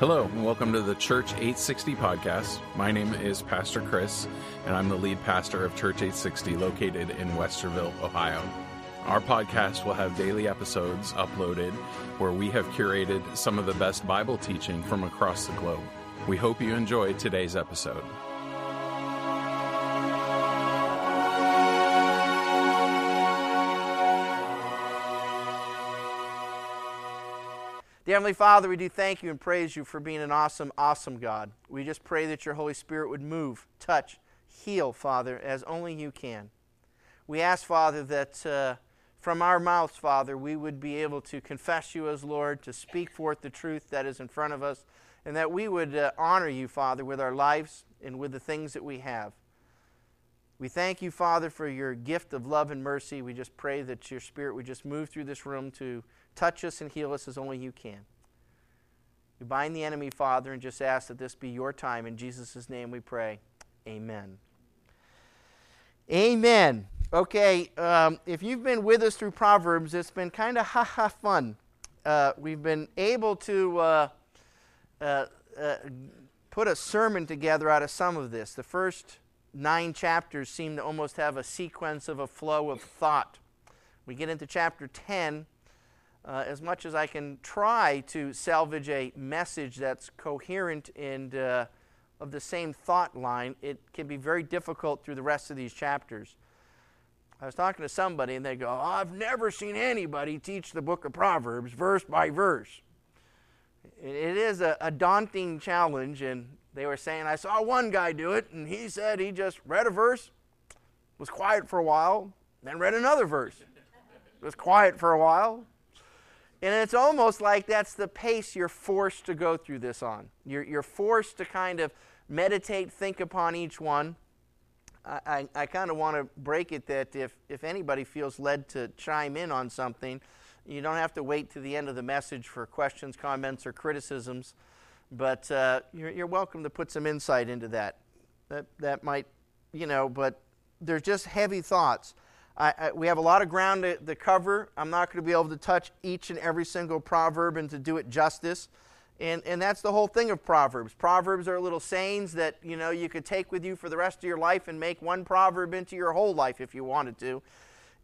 Hello, and welcome to the Church 860 podcast. My name is Pastor Chris, and I'm the lead pastor of Church 860 located in Westerville, Ohio. Our podcast will have daily episodes uploaded where we have curated some of the best Bible teaching from across the globe. We hope you enjoy today's episode. Dear Heavenly Father, we do thank you and praise you for being an awesome, awesome God. We just pray that your Holy Spirit would move, touch, heal, Father, as only you can. We ask, Father, that uh, from our mouths, Father, we would be able to confess you as Lord, to speak forth the truth that is in front of us, and that we would uh, honor you, Father, with our lives and with the things that we have. We thank you, Father, for your gift of love and mercy. We just pray that your Spirit would just move through this room to touch us and heal us as only you can. We bind the enemy, Father, and just ask that this be your time. In Jesus' name we pray. Amen. Amen. Okay, um, if you've been with us through Proverbs, it's been kind of ha ha fun. Uh, we've been able to uh, uh, uh, put a sermon together out of some of this. The first nine chapters seem to almost have a sequence of a flow of thought. We get into chapter 10 uh, as much as I can try to salvage a message that's coherent and uh, of the same thought line, it can be very difficult through the rest of these chapters. I was talking to somebody and they go, oh, I've never seen anybody teach the book of Proverbs verse by verse. It is a, a daunting challenge, and they were saying, I saw one guy do it, and he said he just read a verse, was quiet for a while, then read another verse, was quiet for a while, and it's almost like that's the pace you're forced to go through this on. You're, you're forced to kind of meditate, think upon each one. I, I, I kind of want to break it that if, if anybody feels led to chime in on something, you don't have to wait to the end of the message for questions, comments, or criticisms, but uh, you're, you're welcome to put some insight into that. That, that might, you know, but they're just heavy thoughts. I, I, we have a lot of ground to, to cover. I'm not going to be able to touch each and every single proverb and to do it justice. And, and that's the whole thing of Proverbs. Proverbs are little sayings that you know you could take with you for the rest of your life and make one proverb into your whole life if you wanted to.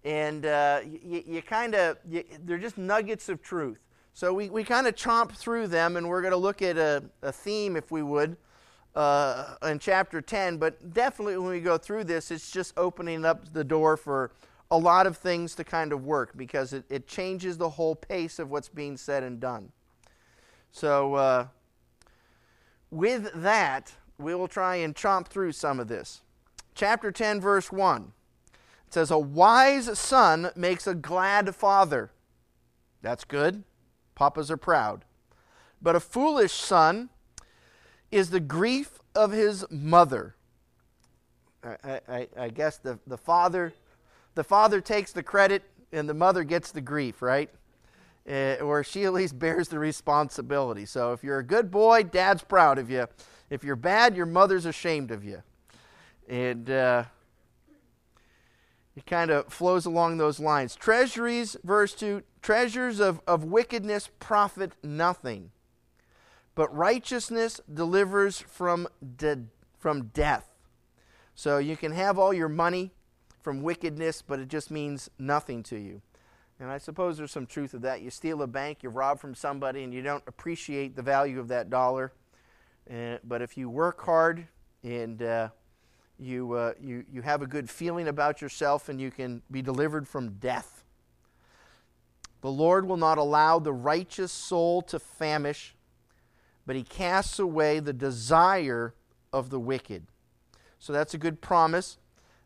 And uh, you, you kind of, they're just nuggets of truth. So we, we kind of chomp through them, and we're going to look at a, a theme, if we would, uh, in chapter 10, but definitely when we go through this, it's just opening up the door for a lot of things to kind of work because it, it changes the whole pace of what's being said and done. So, uh, with that, we will try and chomp through some of this. Chapter 10, verse 1. It says, A wise son makes a glad father. That's good. Papas are proud. But a foolish son is the grief of his mother. I, I, I, guess the, the father the father takes the credit and the mother gets the grief, right? Uh, or she at least bears the responsibility. So if you're a good boy, dad's proud of you. If you're bad, your mother's ashamed of you. And uh, it kind of flows along those lines. Treasuries, verse 2 treasures of, of wickedness profit nothing but righteousness delivers from, de- from death. So you can have all your money from wickedness, but it just means nothing to you. And I suppose there's some truth of that. You steal a bank, you rob from somebody, and you don't appreciate the value of that dollar. Uh, but if you work hard and uh, you, uh, you, you have a good feeling about yourself and you can be delivered from death. The Lord will not allow the righteous soul to famish, but he casts away the desire of the wicked. So that's a good promise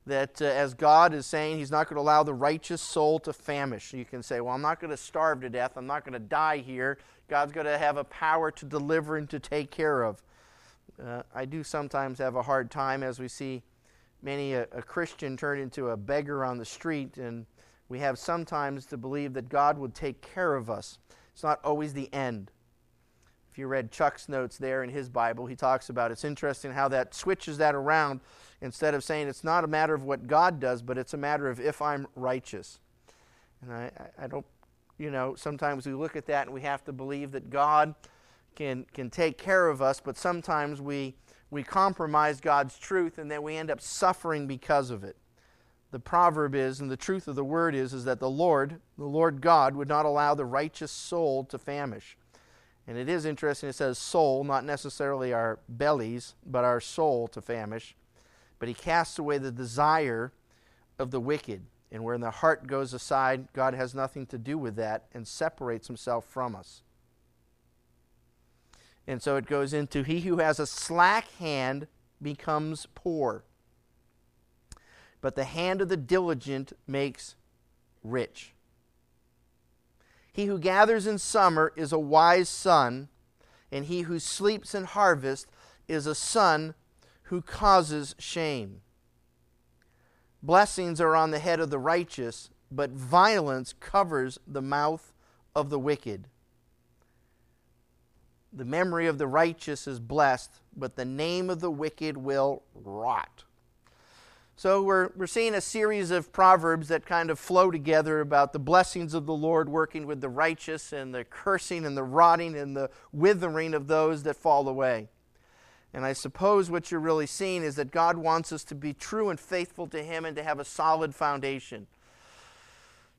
that uh, as God is saying, He's not going to allow the righteous soul to famish. You can say, Well, I'm not going to starve to death. I'm not going to die here. God's going to have a power to deliver and to take care of. Uh, I do sometimes have a hard time as we see many a, a Christian turn into a beggar on the street, and we have sometimes to believe that God would take care of us. It's not always the end. You read Chuck's notes there in his Bible, he talks about it's interesting how that switches that around instead of saying it's not a matter of what God does, but it's a matter of if I'm righteous. And I, I don't, you know, sometimes we look at that and we have to believe that God can, can take care of us, but sometimes we, we compromise God's truth and then we end up suffering because of it. The proverb is, and the truth of the word is, is that the Lord, the Lord God, would not allow the righteous soul to famish. And it is interesting, it says soul, not necessarily our bellies, but our soul to famish. But he casts away the desire of the wicked. And when the heart goes aside, God has nothing to do with that and separates himself from us. And so it goes into He who has a slack hand becomes poor, but the hand of the diligent makes rich. He who gathers in summer is a wise son, and he who sleeps in harvest is a son who causes shame. Blessings are on the head of the righteous, but violence covers the mouth of the wicked. The memory of the righteous is blessed, but the name of the wicked will rot. So we're, we're seeing a series of proverbs that kind of flow together about the blessings of the Lord working with the righteous and the cursing and the rotting and the withering of those that fall away. And I suppose what you're really seeing is that God wants us to be true and faithful to Him and to have a solid foundation.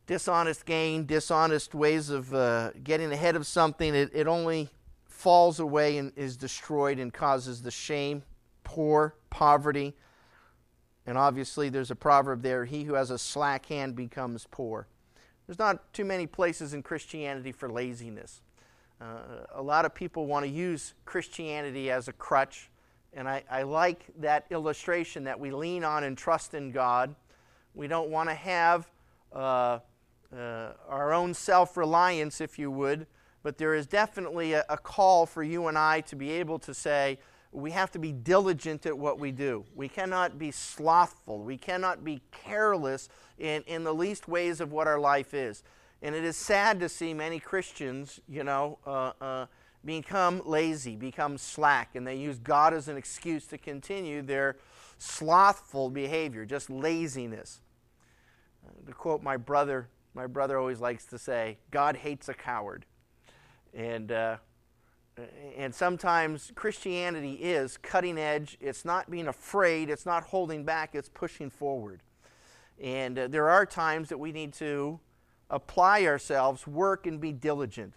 Dishonest gain, dishonest ways of uh, getting ahead of something, it, it only falls away and is destroyed and causes the shame, poor, poverty. And obviously, there's a proverb there he who has a slack hand becomes poor. There's not too many places in Christianity for laziness. Uh, a lot of people want to use Christianity as a crutch, and I, I like that illustration that we lean on and trust in God. We don't want to have uh, uh, our own self reliance, if you would, but there is definitely a, a, call for you and I to be able to say, we have to be diligent at what we do. We cannot be slothful. We cannot be careless in, in the least ways of what our life is. And it is sad to see many Christians, you know, uh, uh, become lazy, become slack, and they use God as an excuse to continue their slothful behavior, just laziness. Uh, to quote my brother, my brother always likes to say, God hates a coward. And, uh, and sometimes Christianity is cutting edge. It's not being afraid, it's not holding back, it's pushing forward. And uh, there are times that we need to apply ourselves, work, and be diligent.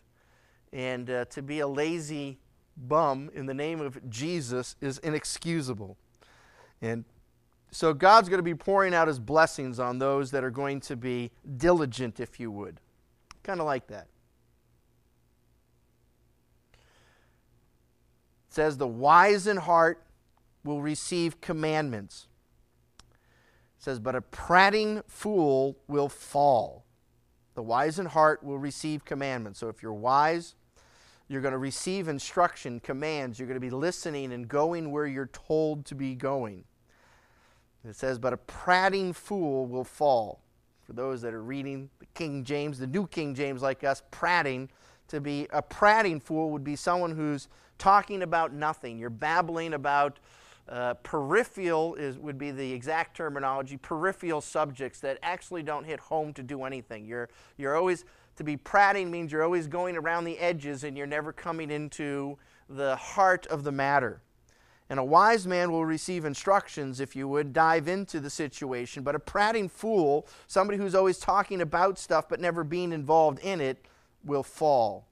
And uh, to be a lazy bum in the name of Jesus is inexcusable. And so God's going to be pouring out his blessings on those that are going to be diligent, if you would. Kind of like that. Says, The wise in heart will receive commandments. It says, But a prating fool will fall. The wise in heart will receive commandments. So if you're wise, you're going to receive instruction, commands. You're going to be listening and going where you're told to be going. It says, But a prating fool will fall. For those that are reading the King James, the New King James like us, prating, to be a prating fool would be someone who's talking about nothing. You're babbling about uh, peripheral is would be the exact terminology. Peripheral subjects that actually don't hit home to do anything. You're you're always to be prating means you're always going around the edges and you're never coming into the heart of the matter. And a wise man will receive instructions, if you would, dive into the situation. But a prating fool, somebody who's always talking about stuff but never being involved in it, will fall.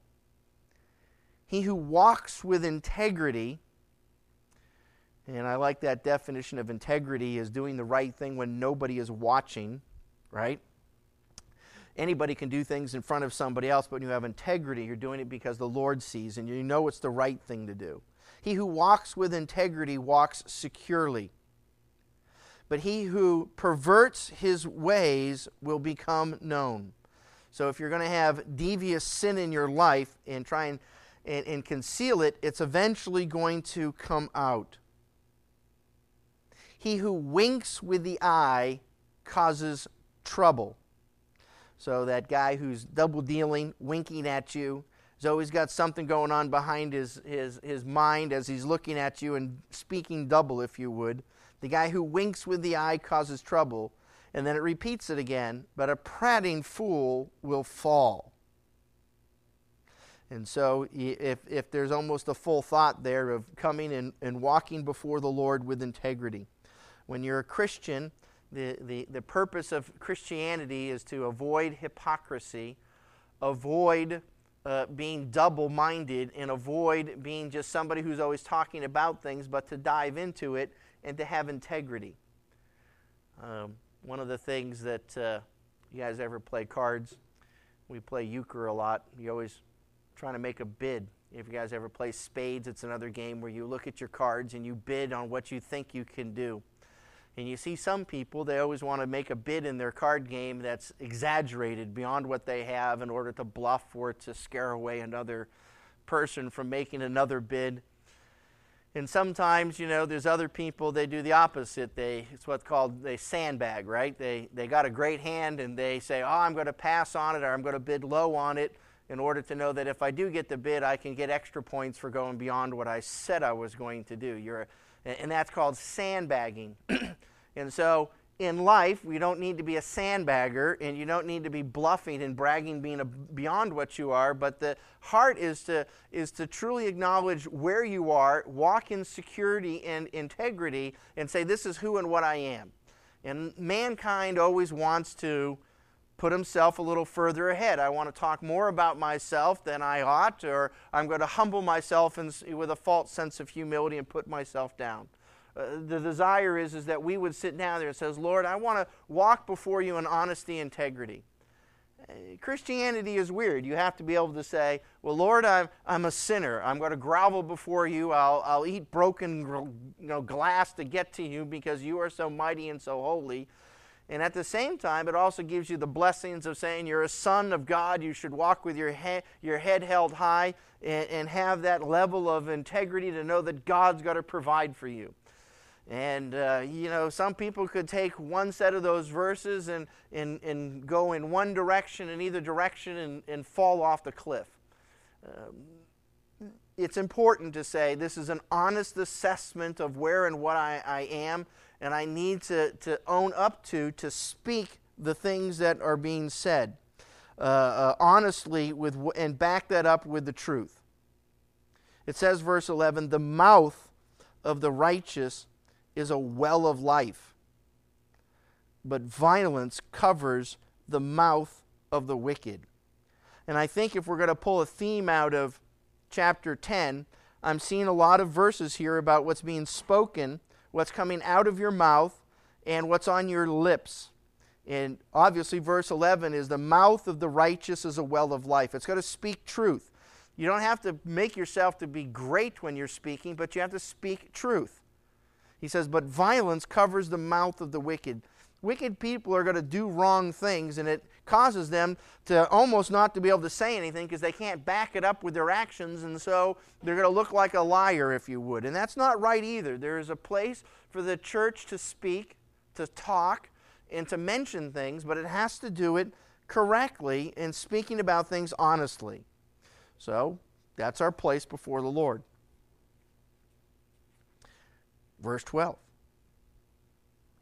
He who walks with integrity, and I like that definition of integrity is doing the right thing when nobody is watching, right? Anybody can do things in front of somebody else, but when you have integrity, you're doing it because the Lord sees and you know it's the right thing to do. He who walks with integrity walks securely. But he who perverts his ways will become known. So if you're going to have devious sin in your life and try and and, and conceal it, it's eventually going to come out. He who winks with the eye causes trouble. So that guy who's double dealing, winking at you, has always got something going on behind his, his, his mind as he's looking at you and speaking double, if you would. The guy who winks with the eye causes trouble. And then it repeats it again. But a prating fool will fall. And so, if, if there's almost a full thought there of coming and, and walking before the Lord with integrity. When you're a Christian, the, the, the purpose of Christianity is to avoid hypocrisy, avoid uh, being double minded, and avoid being just somebody who's always talking about things, but to dive into it and to have integrity. Um, one of the things that uh, you guys ever play cards? We play euchre a lot. You always trying to make a bid. If you guys ever play spades, it's another game where you look at your cards and you bid on what you think you can do. And you see some people, they always want to make a bid in their card game that's exaggerated beyond what they have in order to bluff or to scare away another person from making another bid. And sometimes, you know, there's other people, they do the opposite. They, it's what's called, they sandbag, right? They, they got a great hand and they say, oh, I'm going to pass on it or I'm going to bid low on it in order to know that if I do get the bid, I can get extra points for going beyond what I said I was going to do. You're, and that's called sandbagging. and so in life, we don't need to be a sandbagger and you don't need to be bluffing and bragging being a, beyond what you are, but the heart is to, is to truly acknowledge where you are, walk in security and integrity, and say, This is who and what I am. And mankind always wants to put himself a little further ahead. I want to talk more about myself than I ought, or I'm going to humble myself in, with a false sense of humility and put myself down. Uh, the desire is, is that we would sit down there and says, Lord, I want to walk before you in honesty integrity. Uh, Christianity is weird. You have to be able to say, Well, Lord, I'm, I'm a sinner. I'm going to grovel before you. I'll, I'll eat broken you know, glass to get to you because you are so mighty and so holy. And at the same time, it also gives you the blessings of saying you're a son of God. You should walk with your, he- your head held high and, and have that level of integrity to know that God's got to provide for you. And, uh, you know, some people could take one set of those verses and, and, and go in one direction, in either direction, and, and fall off the cliff. Um, it's important to say this is an honest assessment of where and what I, I am, and I need to, to own up to, to speak the things that are being said uh, uh, honestly with, and back that up with the truth. It says, verse 11, the mouth of the righteous is a well of life, but violence covers the mouth of the wicked. And I think if we're going to pull a theme out of chapter 10, I'm seeing a lot of verses here about what's being spoken, what's coming out of your mouth, and what's on your lips. And obviously, verse 11 is the mouth of the righteous is a well of life. It's going to speak truth. You don't have to make yourself to be great when you're speaking, but you have to speak truth. He says, But violence covers the mouth of the wicked. Wicked people are going to do wrong things, and it causes them to almost not to be able to say anything because they can't back it up with their actions, and so they're going to look like a liar, if you would. And that's not right either. There is a place for the church to speak, to talk, and to mention things, but it has to do it correctly and speaking about things honestly. So that's our place before the Lord. Verse 12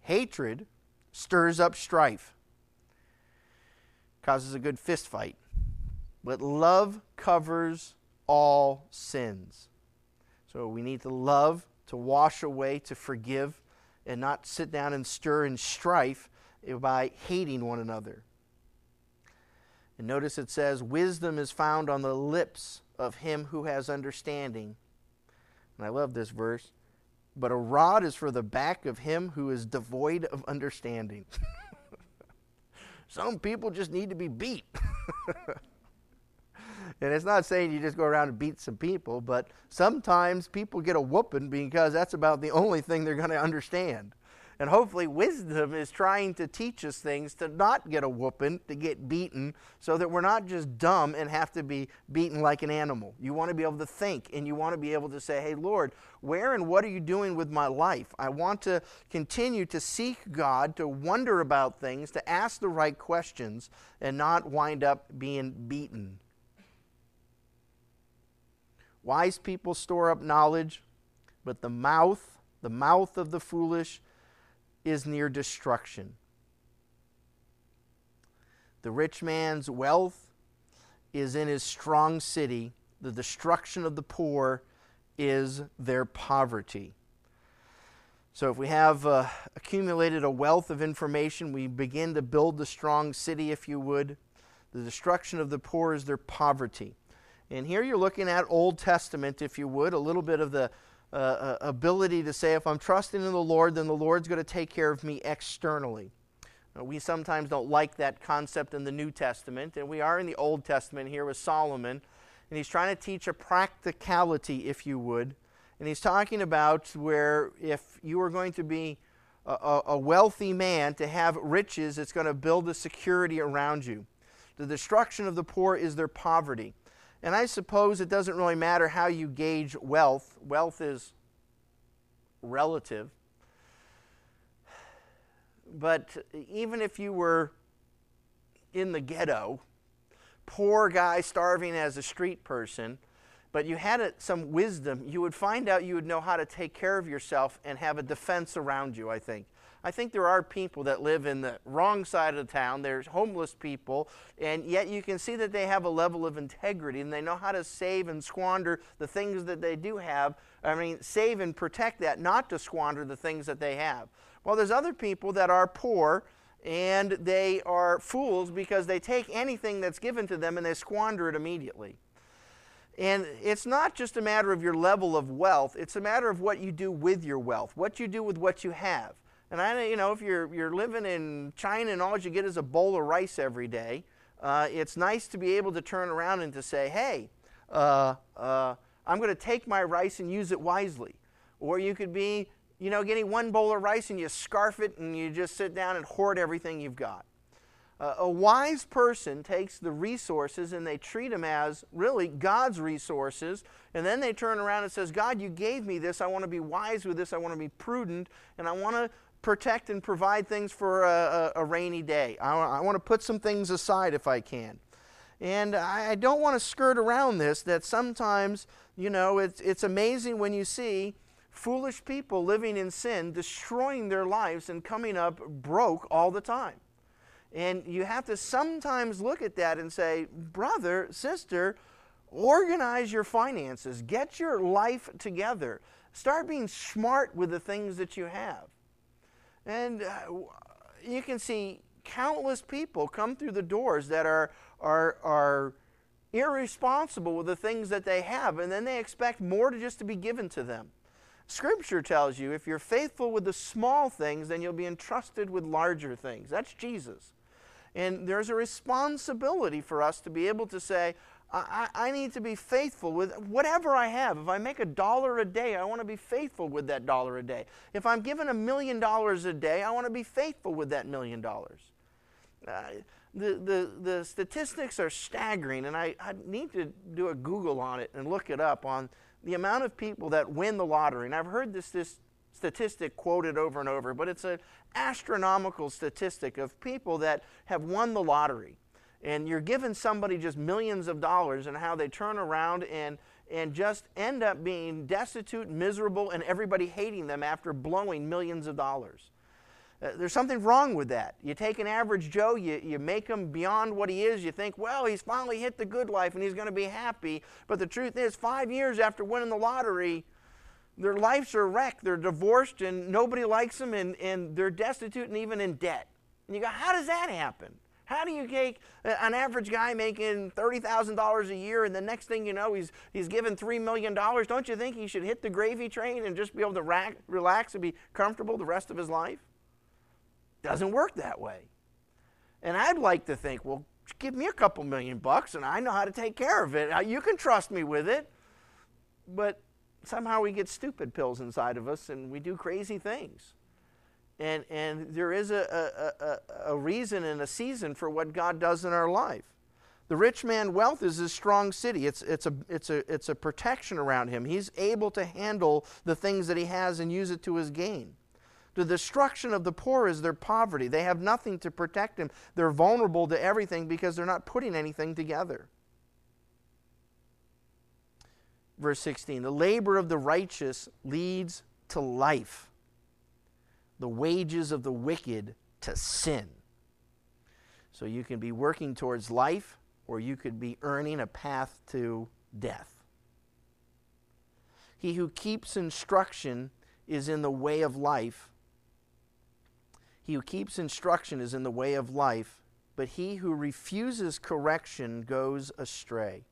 Hatred stirs up strife, causes a good fist fight, but love covers all sins. So we need to love, to wash away, to forgive, and not sit down and stir in strife by hating one another. And notice it says, Wisdom is found on the lips of him who has understanding. And I love this verse but a rod is for the back of him who is devoid of understanding. Some people just need to be beat. and it's not saying you just go around and beat some people, but sometimes people get a whooping because that's about the only thing they're going to understand. And hopefully, wisdom is trying to teach us things to not get a whooping, to get beaten, so that we're not just dumb and have to be beaten like an animal. You want to be able to think and you want to be able to say, hey, Lord, where and what are you doing with my life? I want to continue to seek God, to wonder about things, to ask the right questions, and not wind up being beaten. Wise people store up knowledge, but the mouth, the mouth of the foolish, is near destruction. The rich man's wealth is in his strong city, The destruction of the poor is their poverty. So, if we have uh, accumulated a wealth of information, we begin to build the strong city, if you would. The destruction of the poor is their poverty. And here you're looking at Old Testament, if you would, a little bit of the uh, ability to say, if I'm trusting in the Lord, then the Lord's going to take care of me externally. Now, we sometimes don't like that concept in the New Testament, and we are in the Old Testament here with Solomon, and he's trying to teach a practicality, if you would. And he's talking about where if you are going to be a, a wealthy man, to have riches, it's going to build a security around you. The destruction of the poor is their poverty. And I suppose it doesn't really matter how you gauge wealth, wealth is relative. But even if you were in the ghetto, poor guy starving as a street person, but you had a, some wisdom, you would find out you would know how to take care of yourself and have a defense around you, I think. I think there are people that live in the wrong side of the town. There's homeless people, and yet you can see that they have a level of integrity and they know how to save and squander the things that they do have. I mean, save and protect that, not to squander the things that they have. Well, there's other people that are poor and they are fools because they take anything that's given to them and they squander it immediately. And it's not just a matter of your level of wealth, it's a matter of what you do with your wealth, what you do with what you have. And I, you know, if you're, you're living in China and all you get is a bowl of rice every day, uh, it's nice to be able to turn around and to say, hey, uh, uh, I'm going to take my rice and use it wisely. Or you could be, you know, getting one bowl of rice and you scarf it and you just sit down and hoard everything you've got. Uh, a wise person takes the resources and they treat them as really God's resources, and then they turn around and says, "God, you gave me this. I want to be wise with this. I want to be prudent, and I want to protect and provide things for a, a, a rainy day. I, I, want to put some things aside if I can. And I, I don't want to skirt around this that sometimes, you know, it's, it's amazing when you see foolish people living in sin, destroying their lives, and coming up broke all the time. And you have to sometimes look at that and say, brother, sister, organize your finances, get your life together, start being smart with the things that you have. And uh, you can see countless people come through the doors that are, are, are irresponsible with the things that they have, and then they expect more to just to be given to them. Scripture tells you if you're faithful with the small things, then you'll be entrusted with larger things. That's Jesus. And there's a responsibility for us to be able to say, I, I, need to be faithful with whatever I have. If I make a dollar a day, I want to be faithful with that dollar a day. If I'm given a million dollars a day, I want to be faithful with that million dollars. Uh, the, the, the statistics are staggering, and I, I need to do a Google on it and look it up on the amount of people that win the lottery. And I've heard this, this statistic quoted over and over, but it's an astronomical statistic of people that have won the lottery and you're giving somebody just millions of dollars and how they turn around and and just end up being destitute, miserable, and everybody hating them after blowing millions of dollars. Uh, there's something wrong with that. You take an average Joe, you, you make him beyond what he is, you think, well, he's finally hit the good life and he's going to be happy. But the truth is, five years after winning the lottery, their lives are wrecked. They're divorced and nobody likes them and, and they're destitute and even in debt. And you go, how does that happen? How do you take an average guy making $30,000 a year and the next thing you know he's, he's given $3 million? Don't you think he should hit the gravy train and just be able to rack, relax and be comfortable the rest of his life? Doesn't work that way. And I'd like to think, well, give me a couple million bucks and I know how to take care of it. Uh, you can trust me with it. But somehow we get stupid pills inside of us and we do crazy things. And, and there is a, a, a, a reason and a season for what God does in our life. The rich man wealth is his strong city. It's, it's, a, it's, a, it's a protection around him. He's able to handle the things that he has and use it to his gain. The destruction of the poor is their poverty. They have nothing to protect them. They're vulnerable to everything because they're not putting anything together. Verse 16 The labor of the righteous leads to life the wages of the wicked to sin. So you can be working towards life, or you could be earning a path to death. He who keeps instruction is in the way of life. He who keeps instruction is in the way of life, but he who refuses correction goes astray.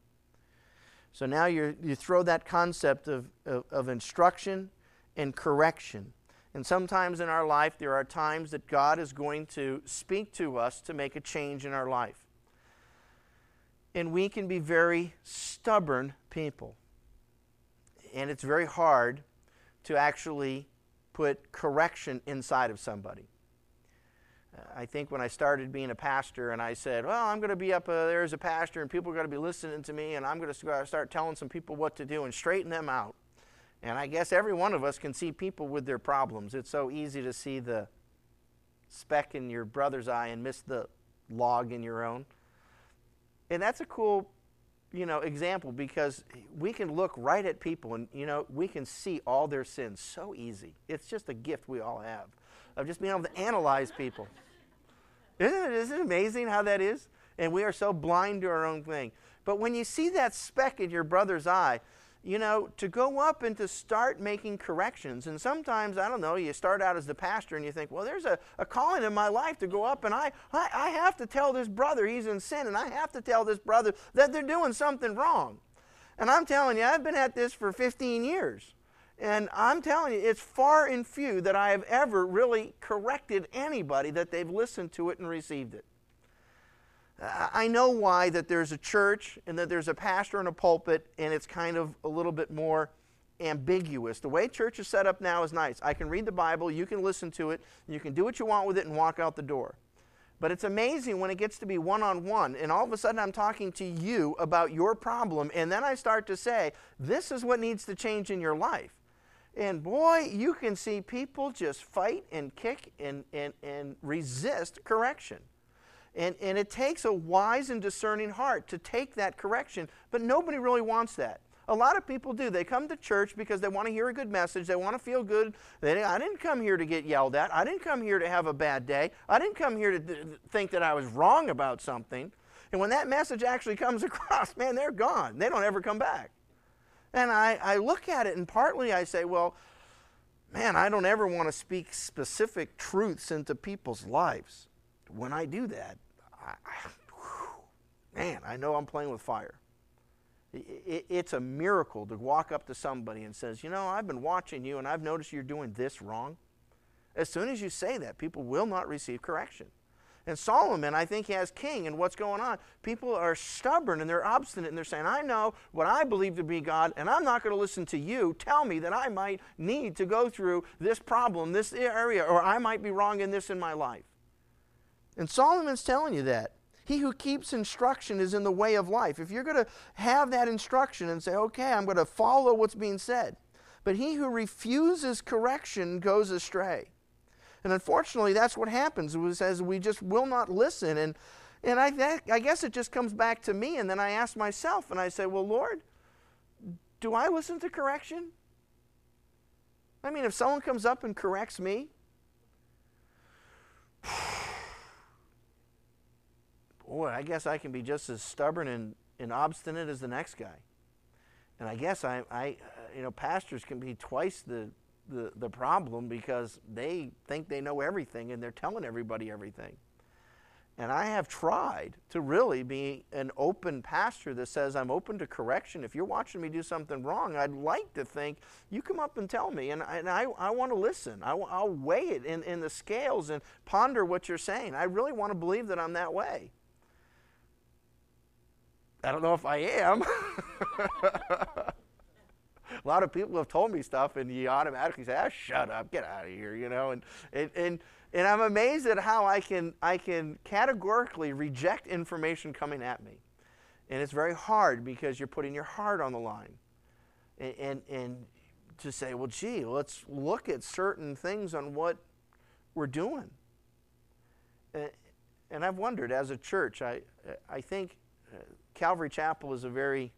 So now you you throw that concept of, of, of instruction and correction. And sometimes in our life, there are times that God is going to speak to us to make a change in our life. And we can be very stubborn people. And it's very hard to actually put correction inside of somebody. I think when I started being a pastor and I said, Well, I'm going to be up uh, there as a pastor and people are going to be listening to me and I'm going to start telling some people what to do and straighten them out. And I guess every one of us can see people with their problems. It's so easy to see the speck in your brother's eye and miss the log in your own. And that's a cool, you know, example because we can look right at people and you know, we can see all their sins so easy. It's just a gift we all have of just being able to analyze people. Isn't it, isn't it amazing how that is? And we are so blind to our own thing. But when you see that speck in your brother's eye, you know, to go up and to start making corrections. And sometimes, I don't know, you start out as the pastor and you think, well, there's a, a calling in my life to go up and I, I, I have to tell this brother he's in sin and I have to tell this brother that they're doing something wrong. And I'm telling you, I've been at this for 15 years. And I'm telling you, it's far and few that I have ever really corrected anybody that they've listened to it and received it. I know why that there's a church and that there's a pastor and a pulpit, and it's kind of a little bit more ambiguous. The way church is set up now is nice. I can read the Bible, you can listen to it, you can do what you want with it and walk out the door. But it's amazing when it gets to be one on one, and all of a sudden I'm talking to you about your problem, and then I start to say, This is what needs to change in your life. And boy, you can see people just fight and kick and, and, and resist correction. And, and it takes a wise and discerning heart to take that correction, but nobody really wants that. A lot of people do. They come to church because they want to hear a good message. They want to feel good. They, I didn't come here to get yelled at. I didn't come here to have a bad day. I didn't come here to th- think that I was wrong about something. And when that message actually comes across, man, they're gone. They don't ever come back. And I, I look at it, and partly I say, well, man, I don't ever want to speak specific truths into people's lives. When I do that, I, I, man, I know I'm playing with fire. It, it's a miracle to walk up to somebody and says, you know, I've been watching you and I've noticed you're doing this wrong. As soon as you say that, people will not receive correction. And Solomon, I think, as king and what's going on, people are stubborn and they're obstinate and they're saying, I know what I believe to be God, and I'm not going to listen to you tell me that I might need to go through this problem, this area, or I might be wrong in this in my life. And Solomon's telling you that. He who keeps instruction is in the way of life. If you're going to have that instruction and say, okay, I'm going to follow what's being said, but he who refuses correction goes astray. And unfortunately, that's what happens It as we just will not listen. And, and I, I guess it just comes back to me. And then I ask myself, and I say, well, Lord, do I listen to correction? I mean, if someone comes up and corrects me, boy, I guess I can be just as stubborn and, and obstinate as the next guy. And I guess I, I, uh, you know, pastors can be twice the, the, the problem because they think they know everything and they're telling everybody everything. And I have tried to really be an open pastor that says, I'm open to correction. If you're watching me do something wrong, I'd like to think you come up and tell me. And, and I, I want to listen. I, will weigh it in, in the scales and ponder what you're saying. I really want to believe that I'm that way. I don't know if I am. a lot of people have told me stuff, and you automatically say, "Ah, shut up, get out of here," you know. And and and, and I'm amazed at how I can I can categorically reject information coming at me, and it's very hard because you're putting your heart on the line, and and, and to say, well, gee, let's look at certain things on what we're doing. And, and I've wondered, as a church, I I think Calvary Chapel is a very,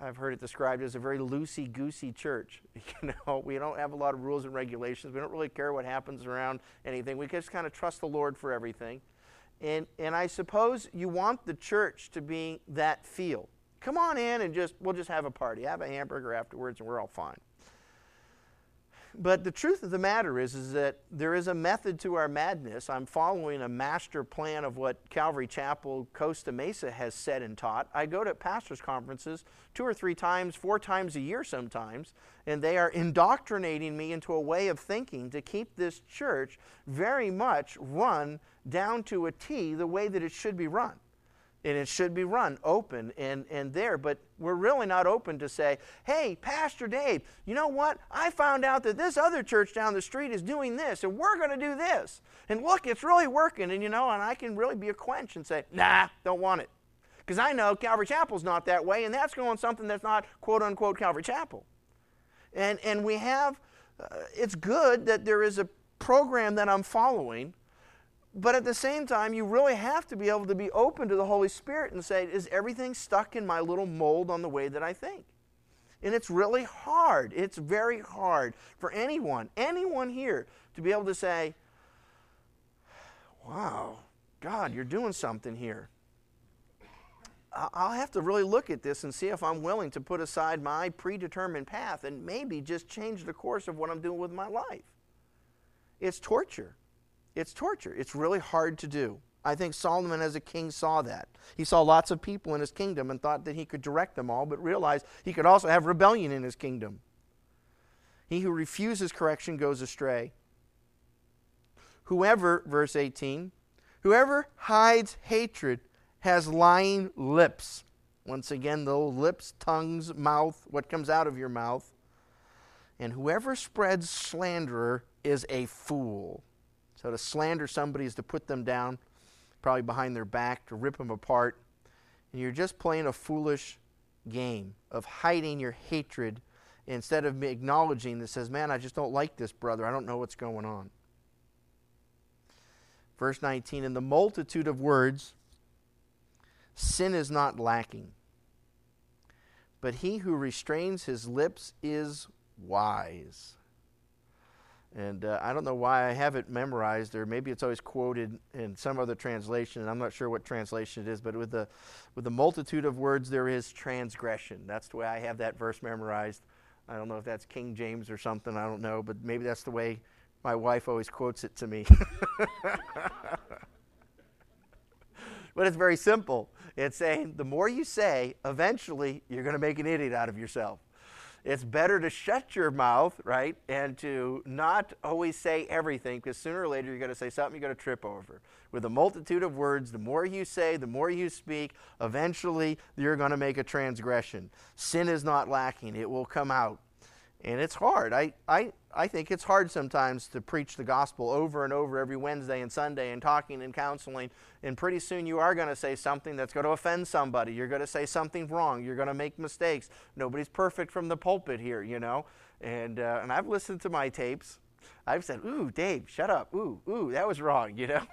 I've heard it described as a very loosey goosey church. You know, we don't have a lot of rules and regulations. We don't really care what happens around anything. We just kind of trust the Lord for everything. And, and I suppose you want the church to be that feel. Come on in and just we'll just have a party. Have a hamburger afterwards and we're all fine. But the truth of the matter is, is that there is a method to our madness. I'm following a master plan of what Calvary Chapel Costa Mesa has said and taught. I go to pastors' conferences two or three times, four times a year sometimes, and they are indoctrinating me into a way of thinking to keep this church very much run down to a T the way that it should be run and it should be run open and, and there. But we're really not open to say, hey, Pastor Dave, you know what? I found out that this other church down the street is doing this, and we're going to do this. And look, it's really working. And you know, and I can really be a quench and say, nah, don't want it. Because I know Calvary Chapel's not that way, and that's going something that's not quote unquote Calvary Chapel. And, and we have, uh, it's good that there is a program that I'm following but at the same time, you really have to be able to be open to the Holy Spirit and say, is everything stuck in my little mold on the way that I think? And it's really hard. It's very hard for anyone, anyone here, to be able to say, wow, God, you're doing something here. I'll have to really look at this and see if I'm willing to put aside my predetermined path and maybe just change the course of what I'm doing with my life. It's torture. It's torture. It's really hard to do. I think Solomon, as a king, saw that. He saw lots of people in his kingdom and thought that he could direct them all, but realized he could also have rebellion in his kingdom. He who refuses correction goes astray. Whoever, verse 18, whoever hides hatred has lying lips. Once again, the lips, tongues, mouth, what comes out of your mouth. And whoever spreads slander is a fool. So to slander somebody is to put them down, probably behind their back, to rip them apart. And you're just playing a foolish game of hiding your hatred instead of acknowledging that says, Man, I just don't like this brother. I don't know what's going on. Verse 19 In the multitude of words, sin is not lacking. But he who restrains his lips is wise. And uh, I don't know why I have it memorized, or maybe it's always quoted in some other translation, and I'm not sure what translation it is, but with the, with the multitude of words, there is transgression. That's the way I have that verse memorized. I don't know if that's King James or something, I don't know, but maybe that's the way my wife always quotes it to me. but it's very simple. It's saying the more you say, eventually you're going to make an idiot out of yourself it's better to shut your mouth, right, and to not always say everything, because sooner or later you're going to say something you're going to trip over. With a multitude of words, the more you say, the more you speak, eventually you're going to make a transgression. Sin is not lacking, it will come out. And it's hard. I, I, I think it's hard sometimes to preach the gospel over and over every Wednesday and Sunday and talking and counseling. And pretty soon you are going to say something that's going to offend somebody. You're going to say something wrong. You're going to make mistakes. Nobody's perfect from the pulpit here, you know. And, uh, and I've listened to my tapes. I've said, ooh, Dave, shut up. Ooh, ooh, that was wrong, you know?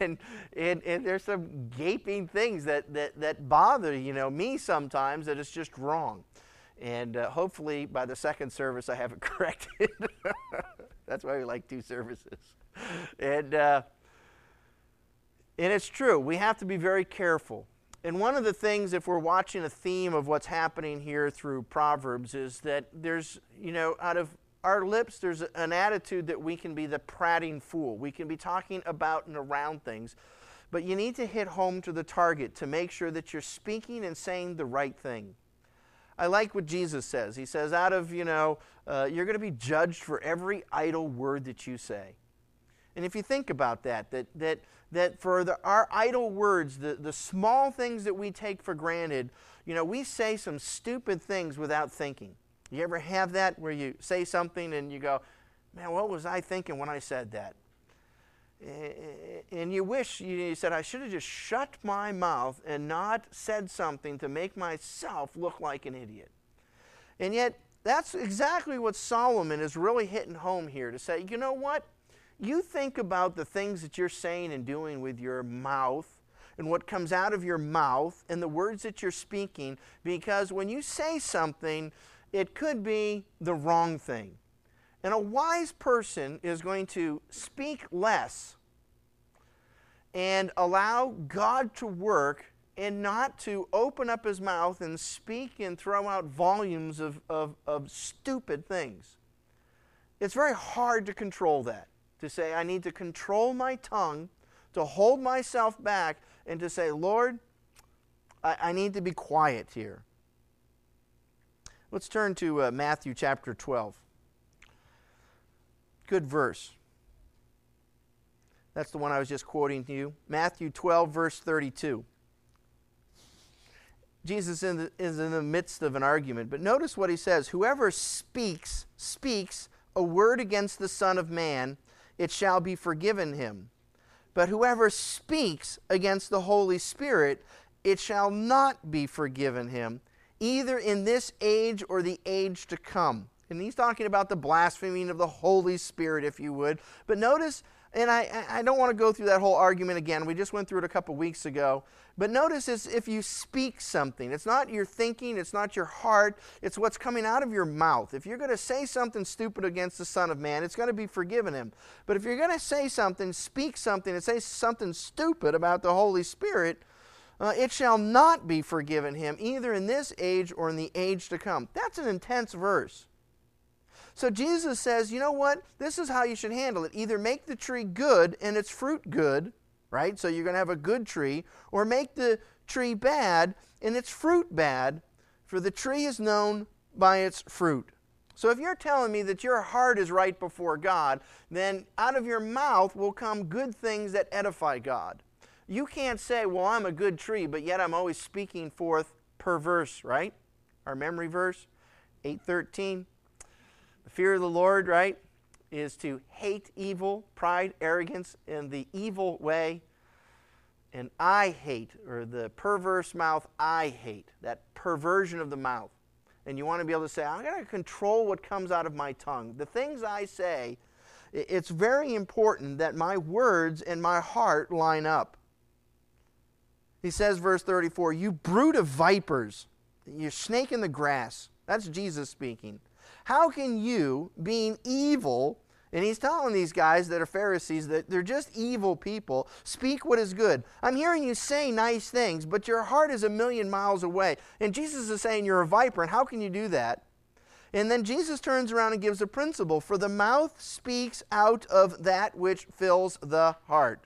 and, and, and there's some gaping things that, that, that bother, you know, me sometimes that it's just wrong. And uh, hopefully by the second service, I have it corrected. That's why we like two services. And, uh, and it's true, we have to be very careful. And one of the things, if we're watching a theme of what's happening here through Proverbs, is that there's, you know, out of our lips, there's an attitude that we can be the prating fool. We can be talking about and around things. But you need to hit home to the target to make sure that you're speaking and saying the right thing. I like what Jesus says. He says, out of, you know, uh, you're going to be judged for every idle word that you say. And if you think about that, that, that, that for the, our idle words, the, the small things that we take for granted, you know, we say some stupid things without thinking. You ever have that where you say something and you go, man, what was I thinking when I said that? And you wish you said i should have just shut my mouth and not said something to make myself look like an idiot. And yet that's exactly what solomon is really hitting home here to say you know what? You think about the things that you're saying and doing with your mouth and what comes out of your mouth and the words that you're speaking because when you say something it could be the wrong thing and a wise person is going to speak less and allow God to work and not to open up his mouth and speak and throw out volumes of, of, of stupid things. It's very hard to control that. To say, I need to control my tongue, to hold myself back, and to say, Lord, I, I need to be quiet here. Let's turn to uh, Matthew chapter 12. Good verse. That's the one I was just quoting to you. Matthew 12, verse 32. Jesus in the, is in the midst of an argument, but notice what he says Whoever speaks, speaks a word against the Son of Man, it shall be forgiven him. But whoever speaks against the Holy Spirit, it shall not be forgiven him, either in this age or the age to come. And he's talking about the blaspheming of the Holy Spirit, if you would. But notice and I, I don't want to go through that whole argument again. We just went through it a couple weeks ago. But notice is if you speak something, it's not your thinking, it's not your heart, it's what's coming out of your mouth. If you're going to say something stupid against the Son of Man, it's going to be forgiven him. But if you're going to say something, speak something, and say something stupid about the Holy Spirit, uh, it shall not be forgiven him, either in this age or in the age to come. That's an intense verse. So Jesus says, you know what? This is how you should handle it. Either make the tree good and its fruit good, right? So you're going to have a good tree, or make the tree bad and its fruit bad, for the tree is known by its fruit. So if you're telling me that your heart is right before God, then out of your mouth will come good things that edify God. You can't say, well, I'm a good tree, but yet I'm always speaking forth perverse, right? Our memory verse, 813. Fear of the Lord, right, is to hate evil, pride, arrogance, in the evil way. And I hate, or the perverse mouth, I hate. That perversion of the mouth. And you want to be able to say, I'm going to control what comes out of my tongue. The things I say, it's very important that my words and my heart line up. He says, verse 34, You brood of vipers, you snake in the grass. That's Jesus speaking. How can you, being evil, and he's telling these guys that are Pharisees that they're just evil people, speak what is good. I'm hearing you say nice things, but your heart is a million miles away. And Jesus is saying you're a viper, and how can you do that? And then Jesus turns around and gives a principle for the mouth speaks out of that which fills the heart.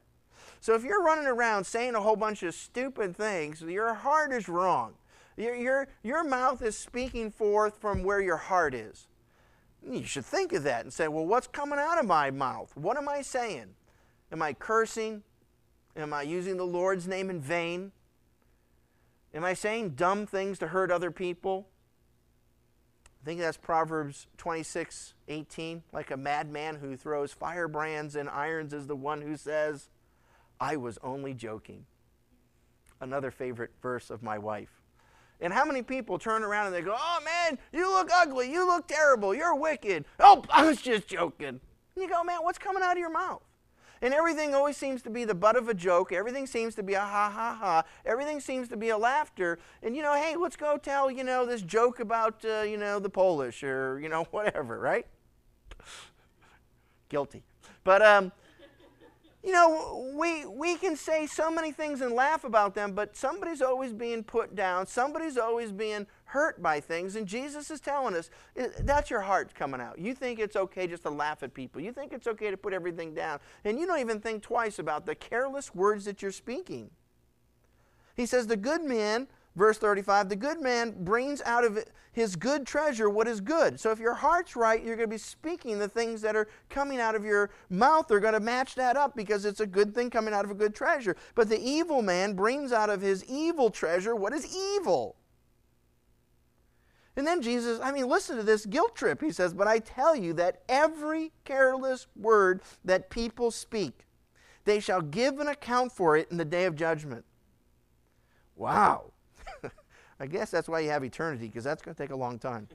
So if you're running around saying a whole bunch of stupid things, your heart is wrong. Your, your, your mouth is speaking forth from where your heart is. You should think of that and say, well, what's coming out of my mouth? What am I saying? Am I cursing? Am I using the Lord's name in vain? Am I saying dumb things to hurt other people? I think that's Proverbs 26, 18. Like a madman who throws firebrands and irons is the one who says, I was only joking. Another favorite verse of my wife. And how many people turn around and they go, Oh man, you look ugly, you look terrible, you're wicked. Oh, I was just joking. And you go, Man, what's coming out of your mouth? And everything always seems to be the butt of a joke. Everything seems to be a ha ha ha. Everything seems to be a laughter. And you know, hey, let's go tell, you know, this joke about, uh, you know, the Polish or, you know, whatever, right? Guilty. But, um, you know, we, we can say so many things and laugh about them, but somebody's always being put down. Somebody's always being hurt by things. And Jesus is telling us that's your heart coming out. You think it's okay just to laugh at people. You think it's okay to put everything down. And you don't even think twice about the careless words that you're speaking. He says, The good man Verse 35 The good man brings out of his good treasure what is good. So if your heart's right, you're going to be speaking the things that are coming out of your mouth. They're going to match that up because it's a good thing coming out of a good treasure. But the evil man brings out of his evil treasure what is evil. And then Jesus, I mean, listen to this guilt trip. He says, But I tell you that every careless word that people speak, they shall give an account for it in the day of judgment. Wow. I guess that's why you have eternity, because that's going to take a long time.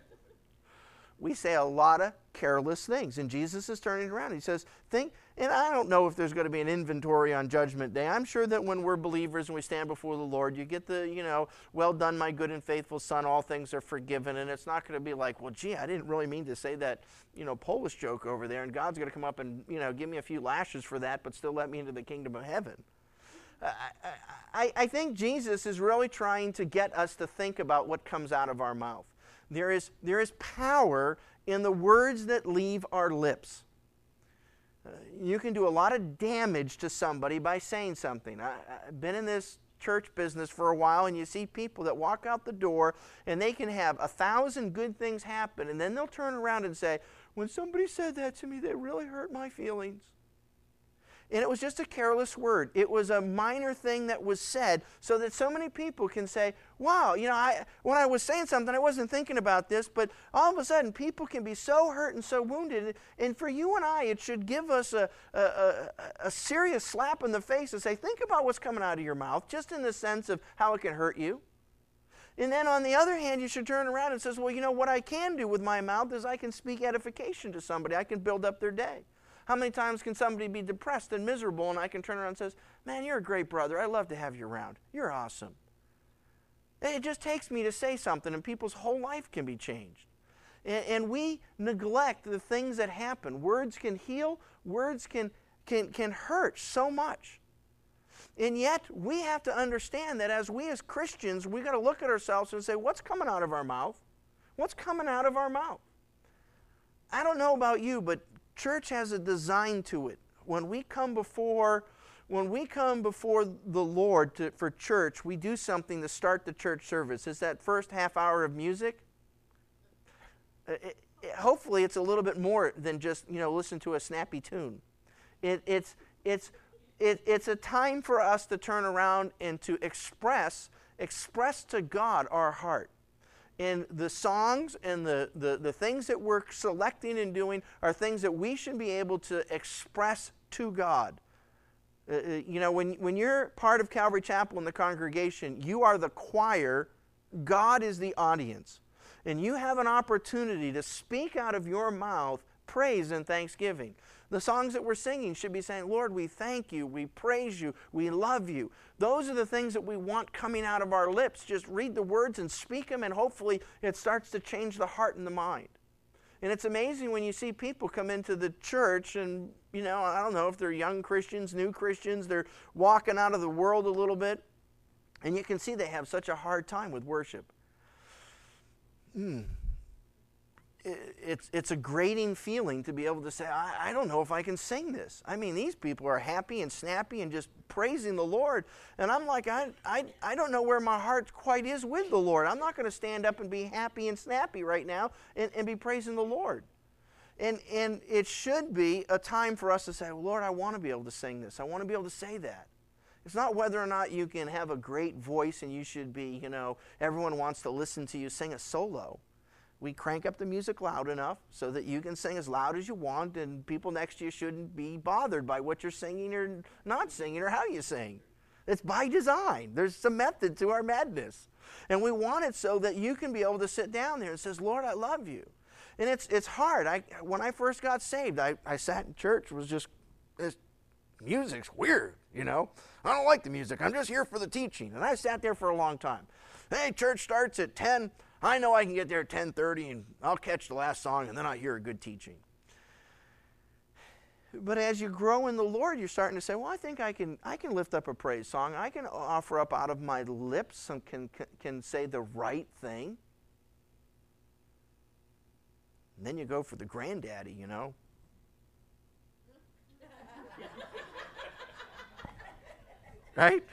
we say a lot of careless things, and Jesus is turning around. He says, Think, and I don't know if there's going to be an inventory on Judgment Day. I'm sure that when we're believers and we stand before the Lord, you get the, you know, well done, my good and faithful son, all things are forgiven. And it's not going to be like, well, gee, I didn't really mean to say that, you know, Polish joke over there, and God's going to come up and, you know, give me a few lashes for that, but still let me into the kingdom of heaven. I, I think Jesus is really trying to get us to think about what comes out of our mouth. There is, there is power in the words that leave our lips. Uh, you can do a lot of damage to somebody by saying something. I, I've been in this church business for a while, and you see people that walk out the door and they can have a thousand good things happen, and then they'll turn around and say, When somebody said that to me, they really hurt my feelings. And it was just a careless word. It was a minor thing that was said so that so many people can say, wow, you know, I, when I was saying something, I wasn't thinking about this, but all of a sudden people can be so hurt and so wounded. And for you and I, it should give us a, a, a, a serious slap in the face and say, think about what's coming out of your mouth, just in the sense of how it can hurt you. And then on the other hand, you should turn around and says, well, you know, what I can do with my mouth is I can speak edification to somebody. I can build up their day. How many times can somebody be depressed and miserable and I can turn around and says, "Man, you're a great brother. I love to have you around. You're awesome." It just takes me to say something and people's whole life can be changed. And, we neglect the things that happen. Words can heal, words can, can, can hurt so much. And yet, we have to understand that as we as Christians, we got to look at ourselves and say, what's coming out of our mouth? What's coming out of our mouth? I don't know about you, but church has a design to it. When we come before when we come before the Lord to, for church, we do something to start the church service. Is that first half hour of music. It, uh, it, hopefully, it's a little bit more than just you know listen to a snappy tune. It, it's it's it, it's a time for us to turn around and to express express to God our heart. And the songs and the, the, the things that we're selecting and doing are things that we should be able to express to God. Uh, uh, you know, when, when you're part of Calvary Chapel in the congregation, you are the choir, God is the audience. And you have an opportunity to speak out of your mouth praise and thanksgiving. The songs that we're singing should be saying, Lord, we thank you, we praise you, we love you. Those are the things that we want coming out of our lips. Just read the words and speak them, and hopefully it starts to change the heart and the mind. And it's amazing when you see people come into the church and, you know, I don't know if they're young Christians, new Christians, they're walking out of the world a little bit, and you can see they have such a hard time with worship. Hmm it's, it's a grating feeling to be able to say, I, I, don't know if I can sing this. I mean, these people are happy and snappy and just praising the Lord. And I'm like, I, I, I don't know where my heart quite is with the Lord. I'm not going to stand up and be happy and snappy right now and, and be praising the Lord. And, and it should be a time for us to say, Lord, I want to be able to sing this. I want to be able to say that. It's not whether or not you can have a great voice and you should be, you know, everyone wants to listen to you sing a solo we crank up the music loud enough so that you can sing as loud as you want and people next to you shouldn't be bothered by what you're singing or not singing or how you sing. It's by design. There's some method to our madness. And we want it so that you can be able to sit down there and says, Lord, I love you. And it's, it's hard. I, when I first got saved, I, I sat in church, was just, this music's weird, you know. I don't like the music. I'm just here for the teaching. And I sat there for a long time. Hey, church starts at 10. I know I can get there at 10:30 and I'll catch the last song and then I hear a good teaching. But as you grow in the Lord, you're starting to say, "Well, I think I can I can lift up a praise song. I can offer up out of my lips and can can, can say the right thing." And then you go for the granddaddy, you know. right?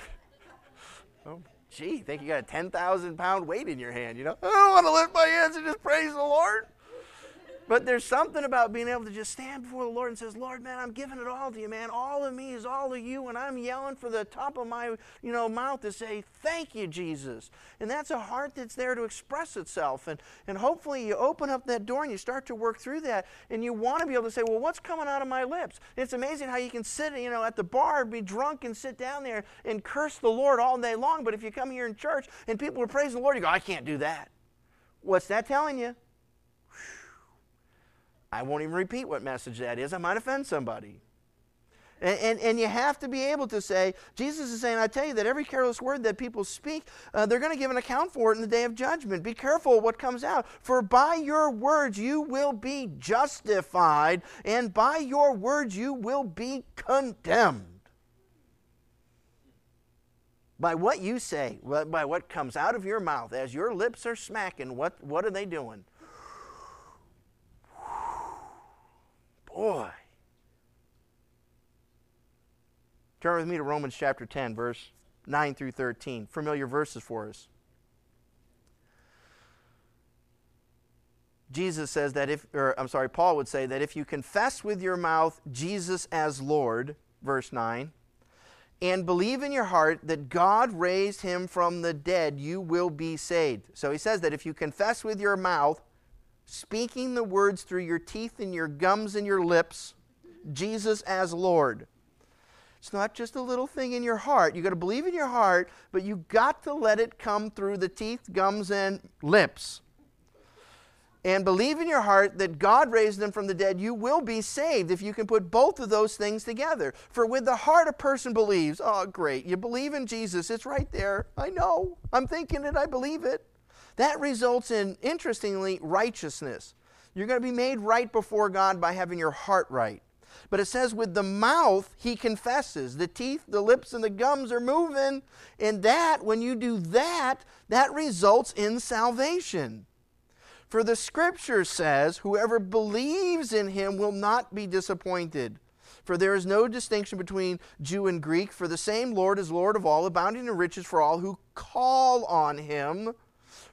Gee, think you got a 10,000 pound weight in your hand, you know? I don't want to lift my hands and just praise the Lord. But there's something about being able to just stand before the Lord and says, Lord, man, I'm giving it all to you, man. All of me is all of you, and I'm yelling for the top of my, you know, mouth to say, thank you, Jesus. And that's a heart that's there to express itself. And, and hopefully you open up that door and you start to work through that, and you want to be able to say, well, what's coming out of my lips? It's amazing how you can sit, you know, at the bar, be drunk, and sit down there and curse the Lord all day long. But if you come here in church and people are praising the Lord, you go, I can't do that. What's that telling you? I won't even repeat what message that is. I might offend somebody. And, and, and, you have to be able to say, Jesus is saying, I tell you that every careless word that people speak, uh, they're going to give an account for it in the day of judgment. Be careful what comes out. For by your words you will be justified, and by your words you will be condemned. By what you say, by what comes out of your mouth, as your lips are smacking, what, what are they doing? Boy. Turn with me to Romans chapter 10, verse 9 through 13. Familiar verses for us. Jesus says that if, or I'm sorry, Paul would say that if you confess with your mouth Jesus as Lord, verse 9, and believe in your heart that God raised him from the dead, you will be saved. So he says that if you confess with your mouth, speaking the words through your teeth and your gums and your lips, Jesus as Lord. It's not just a little thing in your heart. You got to believe in your heart, but you got to let it come through the teeth, gums, and lips and believe in your heart that God raised them from the dead, you will be saved if you can put both of those things together. For with the heart a person believes, oh, great, you believe in Jesus, it's right there. I know. I'm thinking it, I believe it. That results in, interestingly, righteousness. You're going to be made right before God by having your heart right. But it says, with the mouth, he confesses. The teeth, the lips, and the gums are moving. And that, when you do that, that results in salvation. For the scripture says, Whoever believes in him will not be disappointed. For there is no distinction between Jew and Greek, for the same Lord is Lord of all, abounding in riches for all who call on him.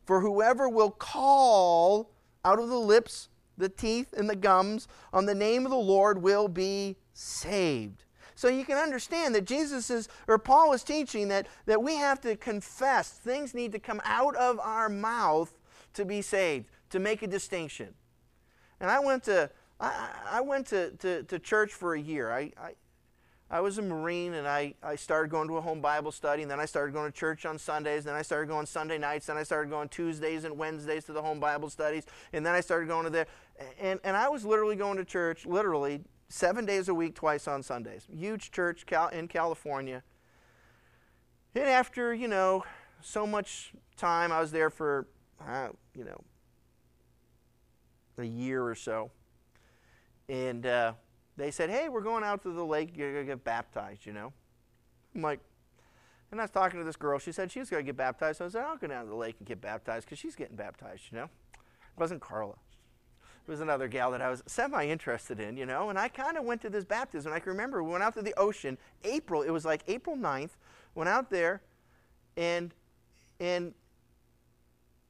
For whoever will call out of the lips, the teeth, and the gums on the name of the Lord will be saved. So you can understand that Jesus is, or Paul is teaching that, that we have to confess. Things need to come out of our mouth to be saved to make a distinction. And I went to, I, I went to, to, to, church for a year. I, I, I was a Marine and I, I started going to a home Bible study, and then I started going to church on Sundays, then I started going Sunday nights, then I started going Tuesdays and Wednesdays to the home Bible studies, and then I started going to the, and, and I was literally going to church, literally, seven days a week, twice on Sundays. Huge church in California. And after, you know, so much time, I was there for, uh, you know, a year or so. And uh, they said, hey, we're going out to the lake. You're going to get baptized, you know. I'm like, and I was talking to this girl. She said she was going to get baptized. So I said, I'll go down to the lake and get baptized because she's getting baptized, you know. It wasn't Carla. It was another gal that I was semi interested in, you know. And I kind of went to this baptism. I can remember we went out to the ocean, April. It was like April 9th. Went out there, and and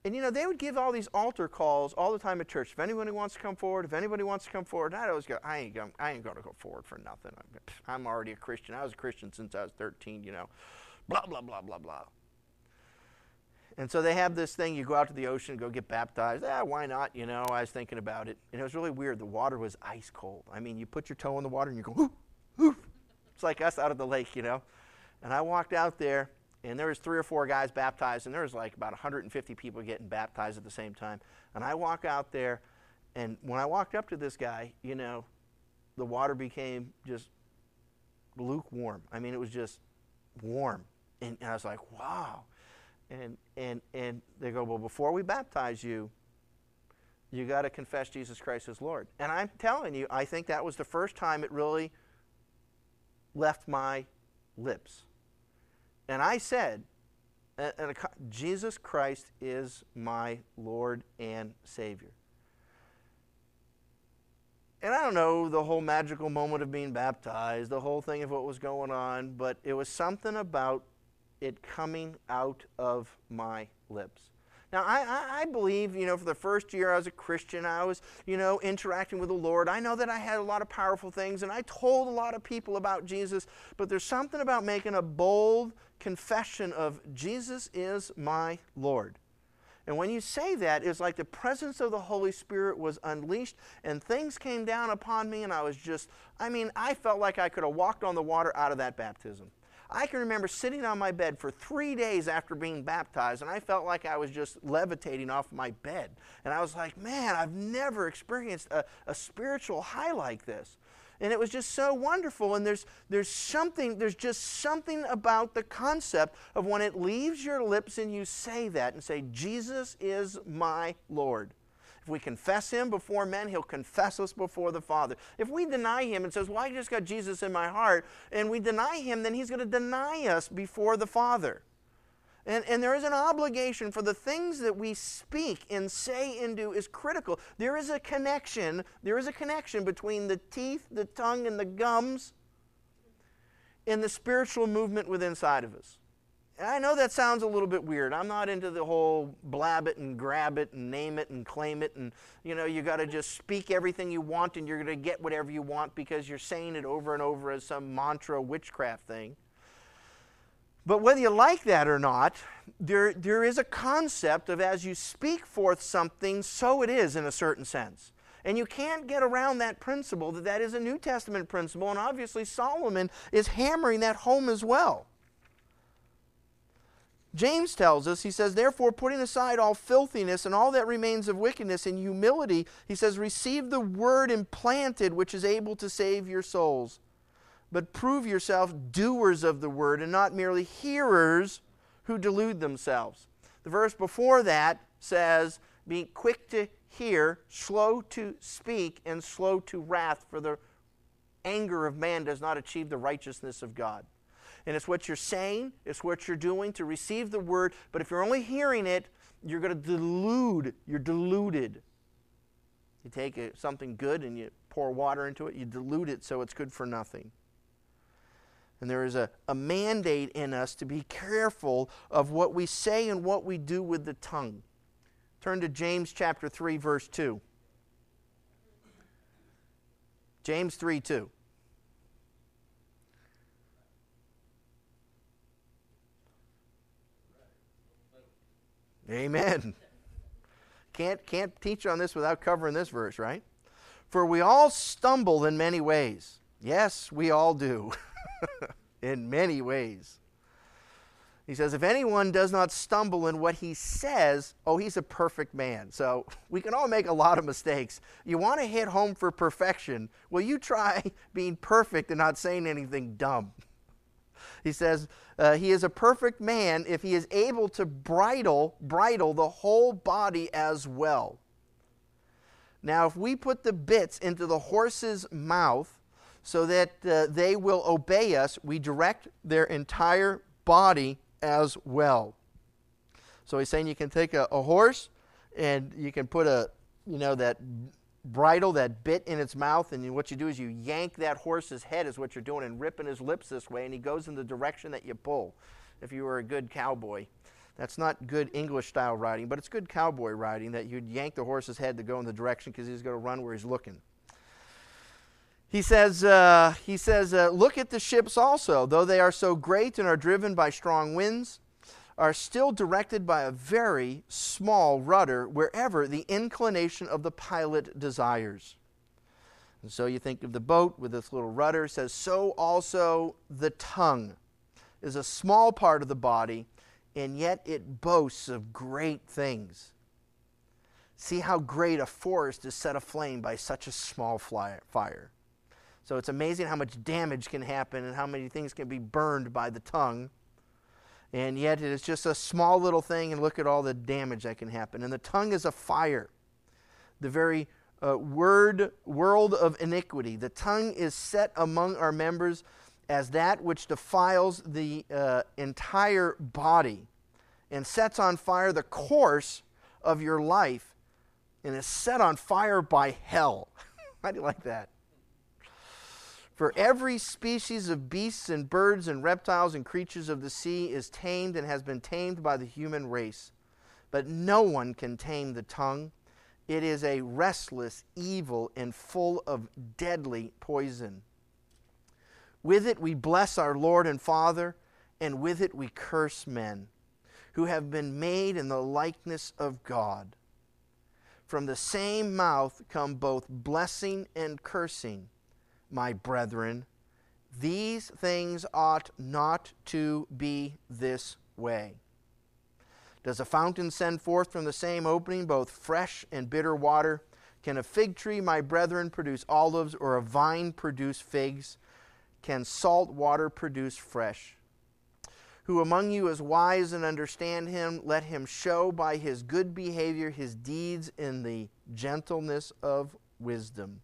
and you know, they would give all these altar calls all the time at church. If anybody wants to come forward, if anybody wants to come forward, and I'd always go, I ain't, going, I ain't going to go forward for nothing. I'm already a Christian. I was a Christian since I was 13, you know. Blah, blah, blah, blah, blah. And so they have this thing, you go out to the ocean, go get baptized. Ah, why not? You know, I was thinking about it. And it was really weird. The water was ice cold. I mean, you put your toe in the water and you go, ooh, ooh. It's like us out of the lake, you know. And I walked out there and there was three or four guys baptized, and there was like about 150 people getting baptized at the same time. And I walk out there, and when I walked up to this guy, you know, the water became just lukewarm. I mean, it was just warm, and, and I was like, wow. And and and they go, well, before we baptize you, you got to confess Jesus Christ as Lord. And I'm telling you, I think that was the first time it really left my lips. And I said, and, Jesus Christ is my Lord and Savior. And I don't know the whole magical moment of being baptized, the whole thing of what was going on, but it was something about it coming out of my lips. Now, I, I, believe, you know, for the first year I was a Christian, I was, you know, interacting with the Lord. I know that I had a lot of powerful things, and I told a lot of people about Jesus, but there's something about making a bold confession of Jesus is my Lord. And when you say that, it's like the presence of the Holy Spirit was unleashed and things came down upon me, and I was just, I mean, I felt like I could have walked on the water out of that baptism. I can remember sitting on my bed for three days after being baptized, and I felt like I was just levitating off my bed. And I was like, man, I've never experienced a, a spiritual high like this. And it was just so wonderful. And there's, there's something, there's just something about the concept of when it leaves your lips and you say that and say, Jesus is my Lord. If we confess him before men, he'll confess us before the Father. If we deny him and says, "Well, I just got Jesus in my heart," and we deny him, then he's going to deny us before the Father. And, and there is an obligation for the things that we speak and say and do is critical. There is a connection. There is a connection between the teeth, the tongue, and the gums and the spiritual movement within inside of us. I know that sounds a little bit weird. I'm not into the whole blab it and grab it and name it and claim it and you know you got to just speak everything you want and you're going to get whatever you want because you're saying it over and over as some mantra witchcraft thing. But whether you like that or not, there, there is a concept of as you speak forth something, so it is in a certain sense. And you can't get around that principle that that is a New Testament principle, and obviously Solomon is hammering that home as well. James tells us, he says, therefore, putting aside all filthiness and all that remains of wickedness in humility, he says, receive the word implanted which is able to save your souls. But prove yourself doers of the word and not merely hearers who delude themselves. The verse before that says, be quick to hear, slow to speak, and slow to wrath, for the anger of man does not achieve the righteousness of God. And it's what you're saying, it's what you're doing to receive the word, but if you're only hearing it, you're going to delude, you're deluded. You take a, something good and you pour water into it, you dilute it so it's good for nothing. And there is a, a mandate in us to be careful of what we say and what we do with the tongue. Turn to James chapter 3, verse 2. James 3 2. Amen. Can't, can't teach on this without covering this verse, right? For we all stumble in many ways. Yes, we all do. in many ways. He says, if anyone does not stumble in what he says, oh, he's a perfect man. So we can all make a lot of mistakes. You want to hit home for perfection? Well, you try being perfect and not saying anything dumb. He says, uh, he is a perfect man if he is able to bridle, bridle the whole body as well. Now, if we put the bits into the horse's mouth so that uh, they will obey us, we direct their entire body as well. So he's saying you can take a, a horse and you can put a, you know, that bridle, that bit in its mouth, and what you do is you yank that horse's head, is what you're doing, and ripping his lips this way, and he goes in the direction that you pull. If you were a good cowboy, that's not good English style riding, but it's good cowboy riding that you'd yank the horse's head to go in the direction because he's going to run where he's looking. He says, uh, he says uh, Look at the ships also, though they are so great and are driven by strong winds, are still directed by a very small rudder wherever the inclination of the pilot desires. And so you think of the boat with this little rudder, says, So also the tongue is a small part of the body, and yet it boasts of great things. See how great a forest is set aflame by such a small fire. So it's amazing how much damage can happen and how many things can be burned by the tongue. And yet it is just a small little thing, and look at all the damage that can happen. And the tongue is a fire, the very uh, word world of iniquity. The tongue is set among our members as that which defiles the uh, entire body and sets on fire the course of your life and is set on fire by hell. How do you like that? For every species of beasts and birds and reptiles and creatures of the sea is tamed and has been tamed by the human race. But no one can tame the tongue. It is a restless evil and full of deadly poison. With it we bless our Lord and Father, and with it we curse men who have been made in the likeness of God. From the same mouth come both blessing and cursing my brethren, these things ought not to be this way. Does a fountain send forth from the same opening both fresh and bitter water? Can a fig tree, my brethren, produce olives, or a vine produce figs? Can salt water produce fresh? Who among you is wise and understand him? Let him show by his good behavior his deeds in the gentleness of wisdom.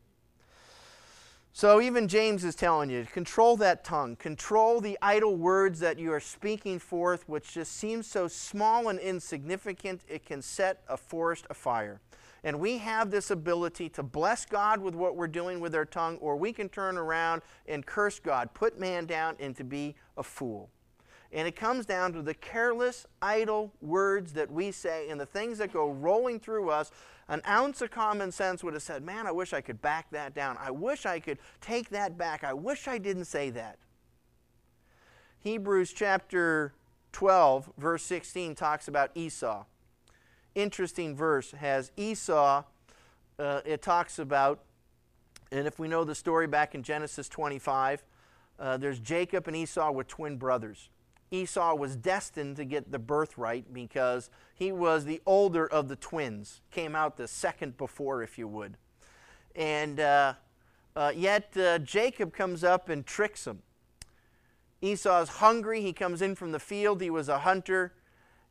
So even James is telling you, control that tongue, control the idle words that you are speaking forth, which just seems so small and insignificant, it can set a forest afire. And we have this ability to bless God with what we're doing with our tongue, or we can turn around and curse God, put man down, and to be a fool. And it comes down to the careless, idle words that we say and the things that go rolling through us. An ounce of common sense would have said, Man, I wish I could back that down. I wish I could take that back. I wish I didn't say that. Hebrews chapter 12, verse 16, talks about Esau. Interesting verse has Esau, uh, it talks about, and if we know the story back in Genesis 25, uh, there's Jacob and Esau with twin brothers. Esau was destined to get the birthright because he was the older of the twins, came out the second before, if you would. And uh, uh, yet uh, Jacob comes up and tricks him. Esau's hungry. He comes in from the field. He was a hunter.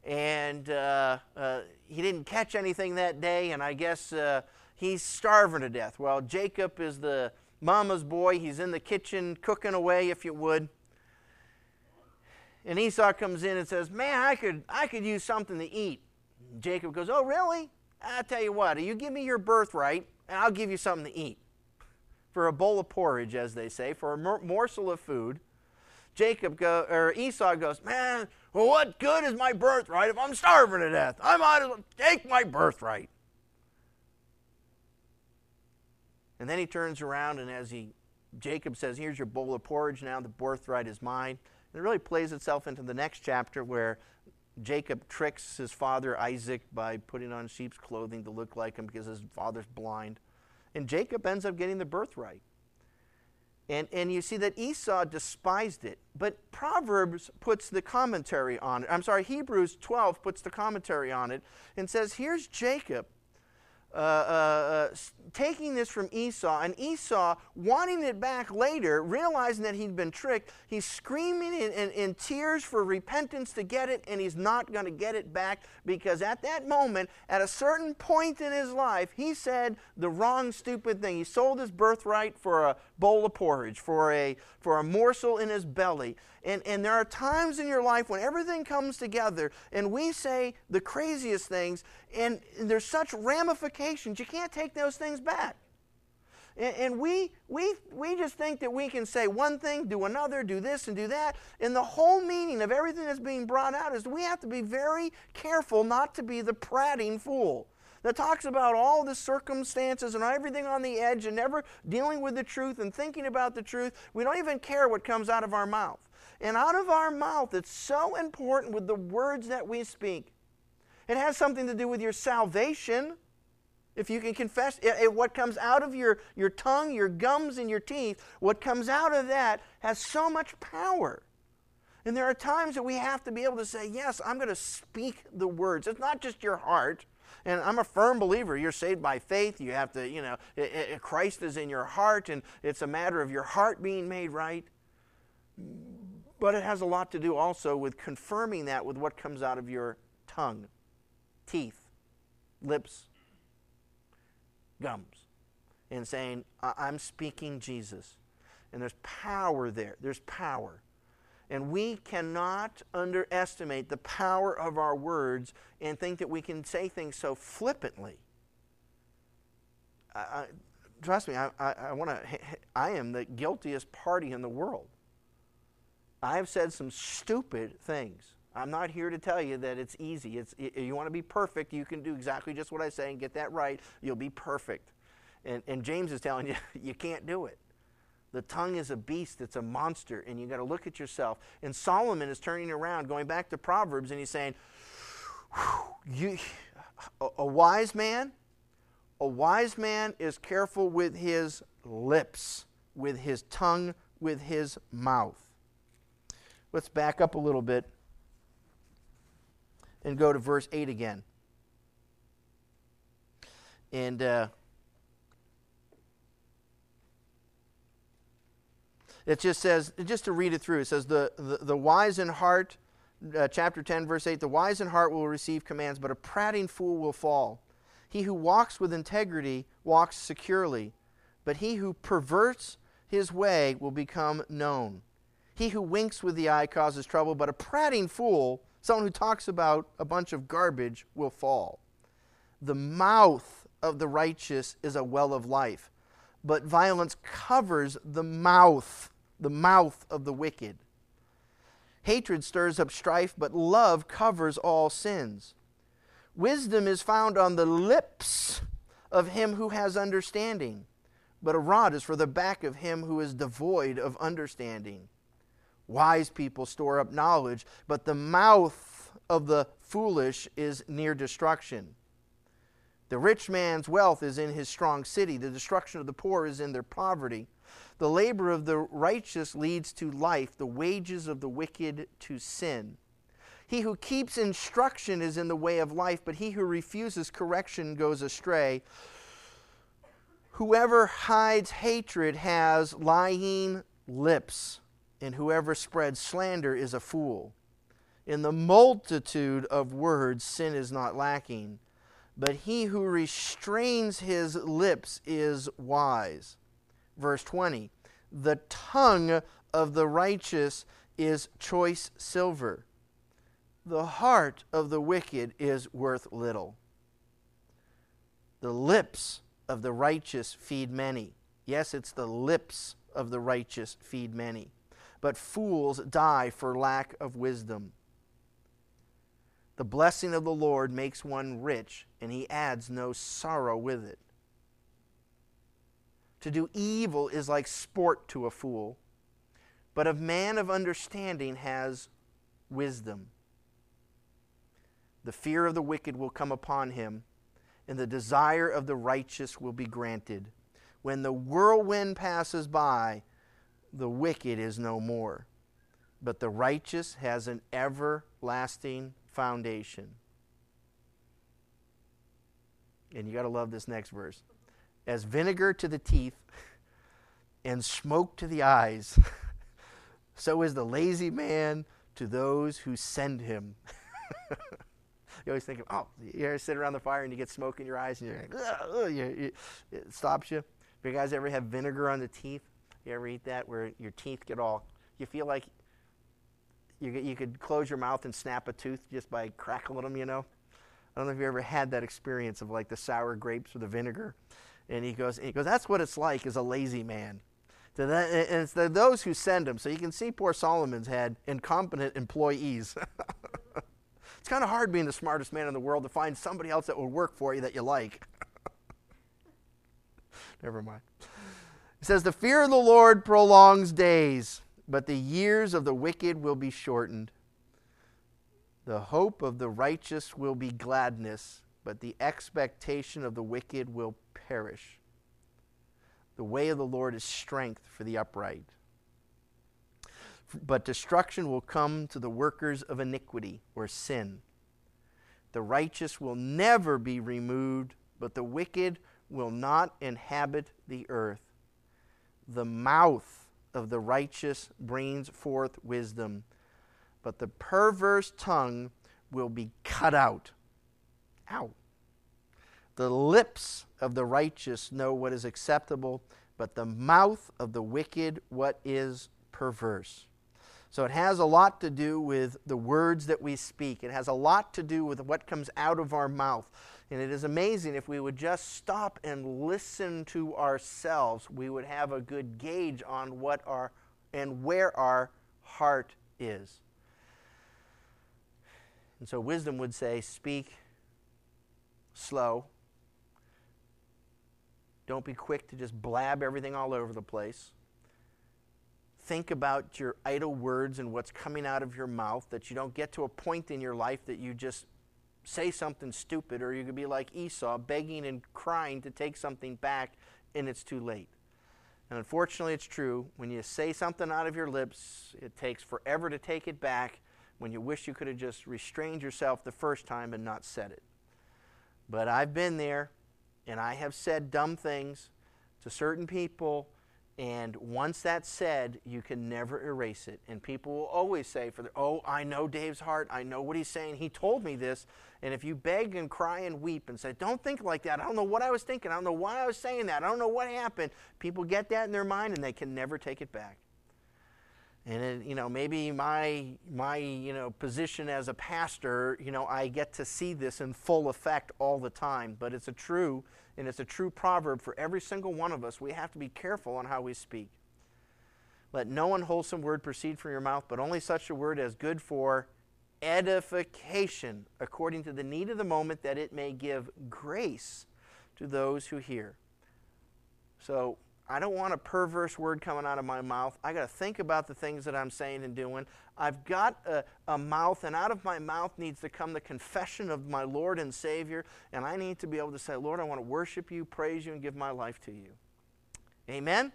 And uh, uh, he didn't catch anything that day. And I guess uh, he's starving to death. Well, Jacob is the mama's boy. He's in the kitchen cooking away, if you would. And Esau comes in and says, Man, I could, I could use something to eat. And Jacob goes, Oh, really? I'll tell you what, you give me your birthright, and I'll give you something to eat. For a bowl of porridge, as they say, for a morsel of food. Jacob go, or Esau goes, Man, well, what good is my birthright if I'm starving to death? I might as well take my birthright. And then he turns around, and as he, Jacob says, Here's your bowl of porridge now, the birthright is mine. It really plays itself into the next chapter where Jacob tricks his father Isaac by putting on sheep's clothing to look like him because his father's blind. And Jacob ends up getting the birthright. And, and you see that Esau despised it. But Proverbs puts the commentary on it. I'm sorry, Hebrews 12 puts the commentary on it and says, here's Jacob uh, uh, uh taking this from Esau, and Esau wanting it back later, realizing that he'd been tricked, he's screaming in, in, in tears for repentance to get it, and he's not going to get it back because at that moment, at a certain point in his life, he said the wrong, stupid thing. He sold his birthright for a bowl of porridge, for a, for a morsel in his belly. And, and there are times in your life when everything comes together and we say the craziest things, and there's such ramifications, you can't take those things back. And, and we, we, we just think that we can say one thing, do another, do this, and do that. And the whole meaning of everything that's being brought out is we have to be very careful not to be the prating fool that talks about all the circumstances and everything on the edge and never dealing with the truth and thinking about the truth. We don't even care what comes out of our mouth. And out of our mouth, it's so important with the words that we speak. It has something to do with your salvation. If you can confess it, it, what comes out of your, your tongue, your gums, and your teeth, what comes out of that has so much power. And there are times that we have to be able to say, Yes, I'm going to speak the words. It's not just your heart. And I'm a firm believer. You're saved by faith. You have to, you know, it, it, Christ is in your heart, and it's a matter of your heart being made right. But it has a lot to do also with confirming that with what comes out of your tongue, teeth, lips, gums, and saying, I'm speaking Jesus. And there's power there. There's power. And we cannot underestimate the power of our words and think that we can say things so flippantly. I, I, trust me, I, I, want to. I am the guiltiest party in the world. I have said some stupid things. I'm not here to tell you that it's easy. It's, you want to be perfect, you can do exactly just what I say and get that right. You'll be perfect. And, and James is telling you, you can't do it. The tongue is a beast, it's a monster, and you got to look at yourself. And Solomon is turning around, going back to Proverbs, and he's saying, you, a, a wise man, a wise man is careful with his lips, with his tongue, with his mouth. Let's back up a little bit and go to verse 8 again. And uh, it just says, just to read it through, it says, The, the, the wise in heart, uh, chapter 10, verse 8, the wise in heart will receive commands, but a prating fool will fall. He who walks with integrity walks securely, but he who perverts his way will become known. He who winks with the eye causes trouble, but a prating fool, someone who talks about a bunch of garbage, will fall. The mouth of the righteous is a well of life, but violence covers the mouth, the mouth of the wicked. Hatred stirs up strife, but love covers all sins. Wisdom is found on the lips of him who has understanding, but a rod is for the back of him who is devoid of understanding. Wise people store up knowledge, but the mouth of the foolish is near destruction. The rich man's wealth is in his strong city, the destruction of the poor is in their poverty. The labor of the righteous leads to life, the wages of the wicked to sin. He who keeps instruction is in the way of life, but he who refuses correction goes astray. Whoever hides hatred has lying lips, and whoever spreads slander is a fool. In the multitude of words, sin is not lacking, but he who restrains his lips is wise. Verse 20 The tongue of the righteous is choice silver the heart of the wicked is worth little. The lips of the righteous feed many. Yes, it's the lips of the righteous feed many. But fools die for lack of wisdom. The blessing of the Lord makes one rich, and he adds no sorrow with it. To do evil is like sport to a fool, but a man of understanding has wisdom. The fear of the wicked will come upon him, and the desire of the righteous will be granted. When the whirlwind passes by, the wicked is no more, but the righteous has an everlasting foundation. And you got to love this next verse. As vinegar to the teeth and smoke to the eyes, so is the lazy man to those who send him. you always think of, oh, you ever sit around the fire and you get smoke in your eyes and you're like, ugh, ugh, you, it stops you. If you guys ever have vinegar on the teeth, you ever eat that where your teeth get all, you feel like you, you could close your mouth and snap a tooth just by crackling them, you know? I don't know if you ever had that experience of like the sour grapes or the vinegar. And he goes, he goes, that's what it's like as a lazy man. To that, and it's those who send him. So you can see poor Solomon's had incompetent employees. It's kind of hard being the smartest man in the world to find somebody else that will work for you that you like. Never mind. It says, The fear of the Lord prolongs days, but the years of the wicked will be shortened. The hope of the righteous will be gladness, but the expectation of the wicked will perish. The way of the Lord is strength for the upright but destruction will come to the workers of iniquity or sin. The righteous will never be removed, but the wicked will not inhabit the earth. The mouth of the righteous brings forth wisdom, but the perverse tongue will be cut out. Ow. The lips of the righteous know what is acceptable, but the mouth of the wicked what is perverse. So it has a lot to do with the words that we speak. It has a lot to do with what comes out of our mouth. And it is amazing if we would just stop and listen to ourselves, we would have a good gauge on what our and where our heart is. And so wisdom would say, speak slow. Don't be quick to just blab everything all over the place think about your idle words and what's coming out of your mouth, that you don't get to a point in your life that you just say something stupid, or you could be like Esau, begging and crying to take something back, and it's too late. And unfortunately, it's true. When you say something out of your lips, it takes forever to take it back when you wish you could have just restrained yourself the first time and not said it. But I've been there, and I have said dumb things to certain people And once that's said, you can never erase it. And people will always say, "For the, oh, I know Dave's heart. I know what he's saying. He told me this." And if you beg and cry and weep and say, "Don't think like that. I don't know what I was thinking. I don't know why I was saying that. I don't know what happened," people get that in their mind and they can never take it back. And it, you know, maybe my my you know position as a pastor, you know, I get to see this in full effect all the time. But it's a true and it's a true proverb for every single one of us. We have to be careful on how we speak. Let no unwholesome word proceed from your mouth, but only such a word as good for edification, according to the need of the moment, that it may give grace to those who hear. So I don't want a perverse word coming out of my mouth. I got to think about the things that I'm saying and doing. I've got a, a, mouth, and out of my mouth needs to come the confession of my Lord and Savior. And I need to be able to say, Lord, I want to worship you, praise you, and give my life to you. Amen?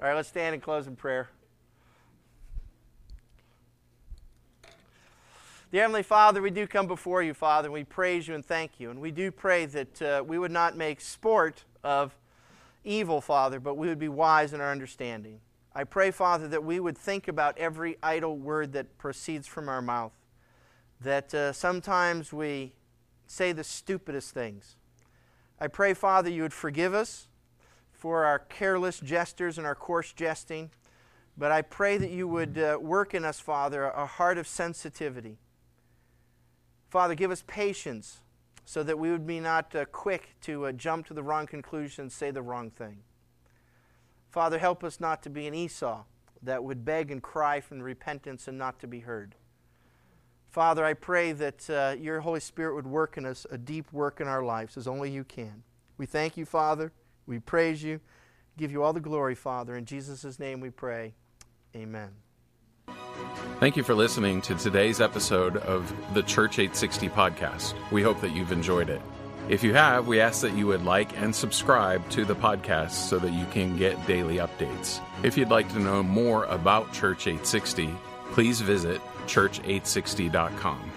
All right, let's stand and close in prayer. Dear Heavenly Father, we do come before you, Father, and we praise you and thank you. And we do pray that uh, we would not make sport of evil, Father, but we would be wise in our understanding. I pray, Father, that we would think about every idle word that proceeds from our mouth, that uh, sometimes we say the stupidest things. I pray, Father, you would forgive us for our careless gestures and our coarse jesting, but I pray that you would uh, work in us, Father, a heart of sensitivity. Father, give us patience so that we would be not uh, quick to uh, jump to the wrong conclusion and say the wrong thing. Father, help us not to be an Esau that would beg and cry from repentance and not to be heard. Father, I pray that uh, your Holy Spirit would work in us a deep work in our lives as only you can. We thank you, Father. We praise you. Give you all the glory, Father. In Jesus' name we pray. Amen. Thank you for listening to today's episode of the Church 860 podcast. We hope that you've enjoyed it. If you have, we ask that you would like and subscribe to the podcast so that you can get daily updates. If you'd like to know more about Church 860, please visit church860.com.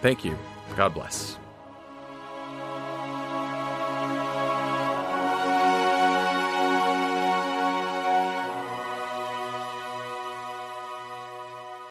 Thank you. God bless.